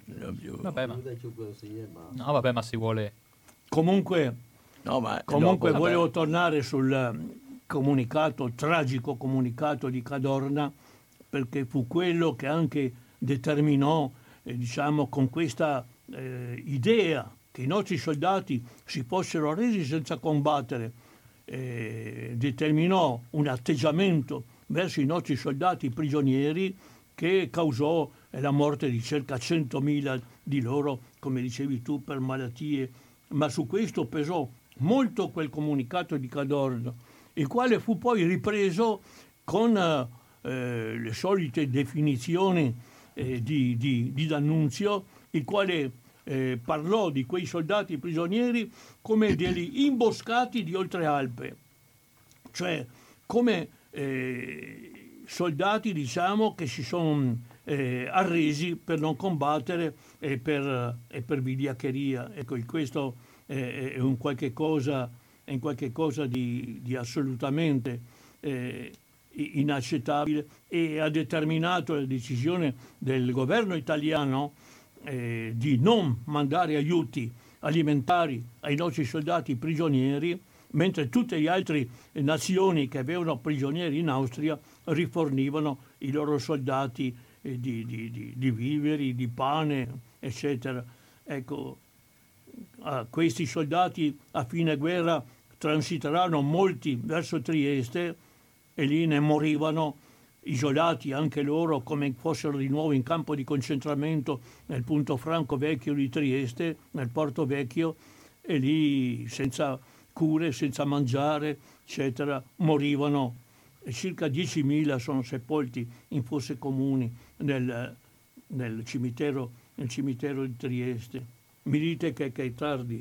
No, vabbè, ma... no, vabbè, ma si vuole... Comunque No, ma Comunque dopo, volevo tornare sul um, comunicato, tragico comunicato di Cadorna, perché fu quello che anche determinò, eh, diciamo, con questa eh, idea che i nostri soldati si fossero resi senza combattere. eh, determinò un atteggiamento verso i nostri soldati prigionieri che causò la morte di circa 100.000 di loro, come dicevi tu, per malattie. Ma su questo pesò molto quel comunicato di Cadorno, il quale fu poi ripreso con eh, le solite definizioni eh, di, di, di D'Annunzio, il quale eh, parlò di quei soldati prigionieri come degli imboscati di Oltralpe, cioè come eh, soldati diciamo, che si sono eh, arresi per non combattere e per, e per vigliaccheria. Ecco, questo è, un qualche cosa, un qualche cosa di, di assolutamente eh, inaccettabile e ha determinato la decisione del governo italiano eh, di non mandare aiuti alimentari ai nostri soldati prigionieri, mentre tutte le altre nazioni che avevano prigionieri in Austria rifornivano i loro soldati eh, di, di, di, di, viveri, di pane, eccetera. Ecco, questi soldati a fine guerra transiteranno molti verso Trieste e lì ne morivano isolati anche loro come fossero di nuovo in campo di concentramento nel punto franco vecchio di Trieste, nel porto vecchio, e lì senza cure, senza mangiare, eccetera, morivano. E circa 10.000 sono sepolti in fosse comuni nel, nel, cimitero, nel cimitero di Trieste. Mi dite che, che è tardi.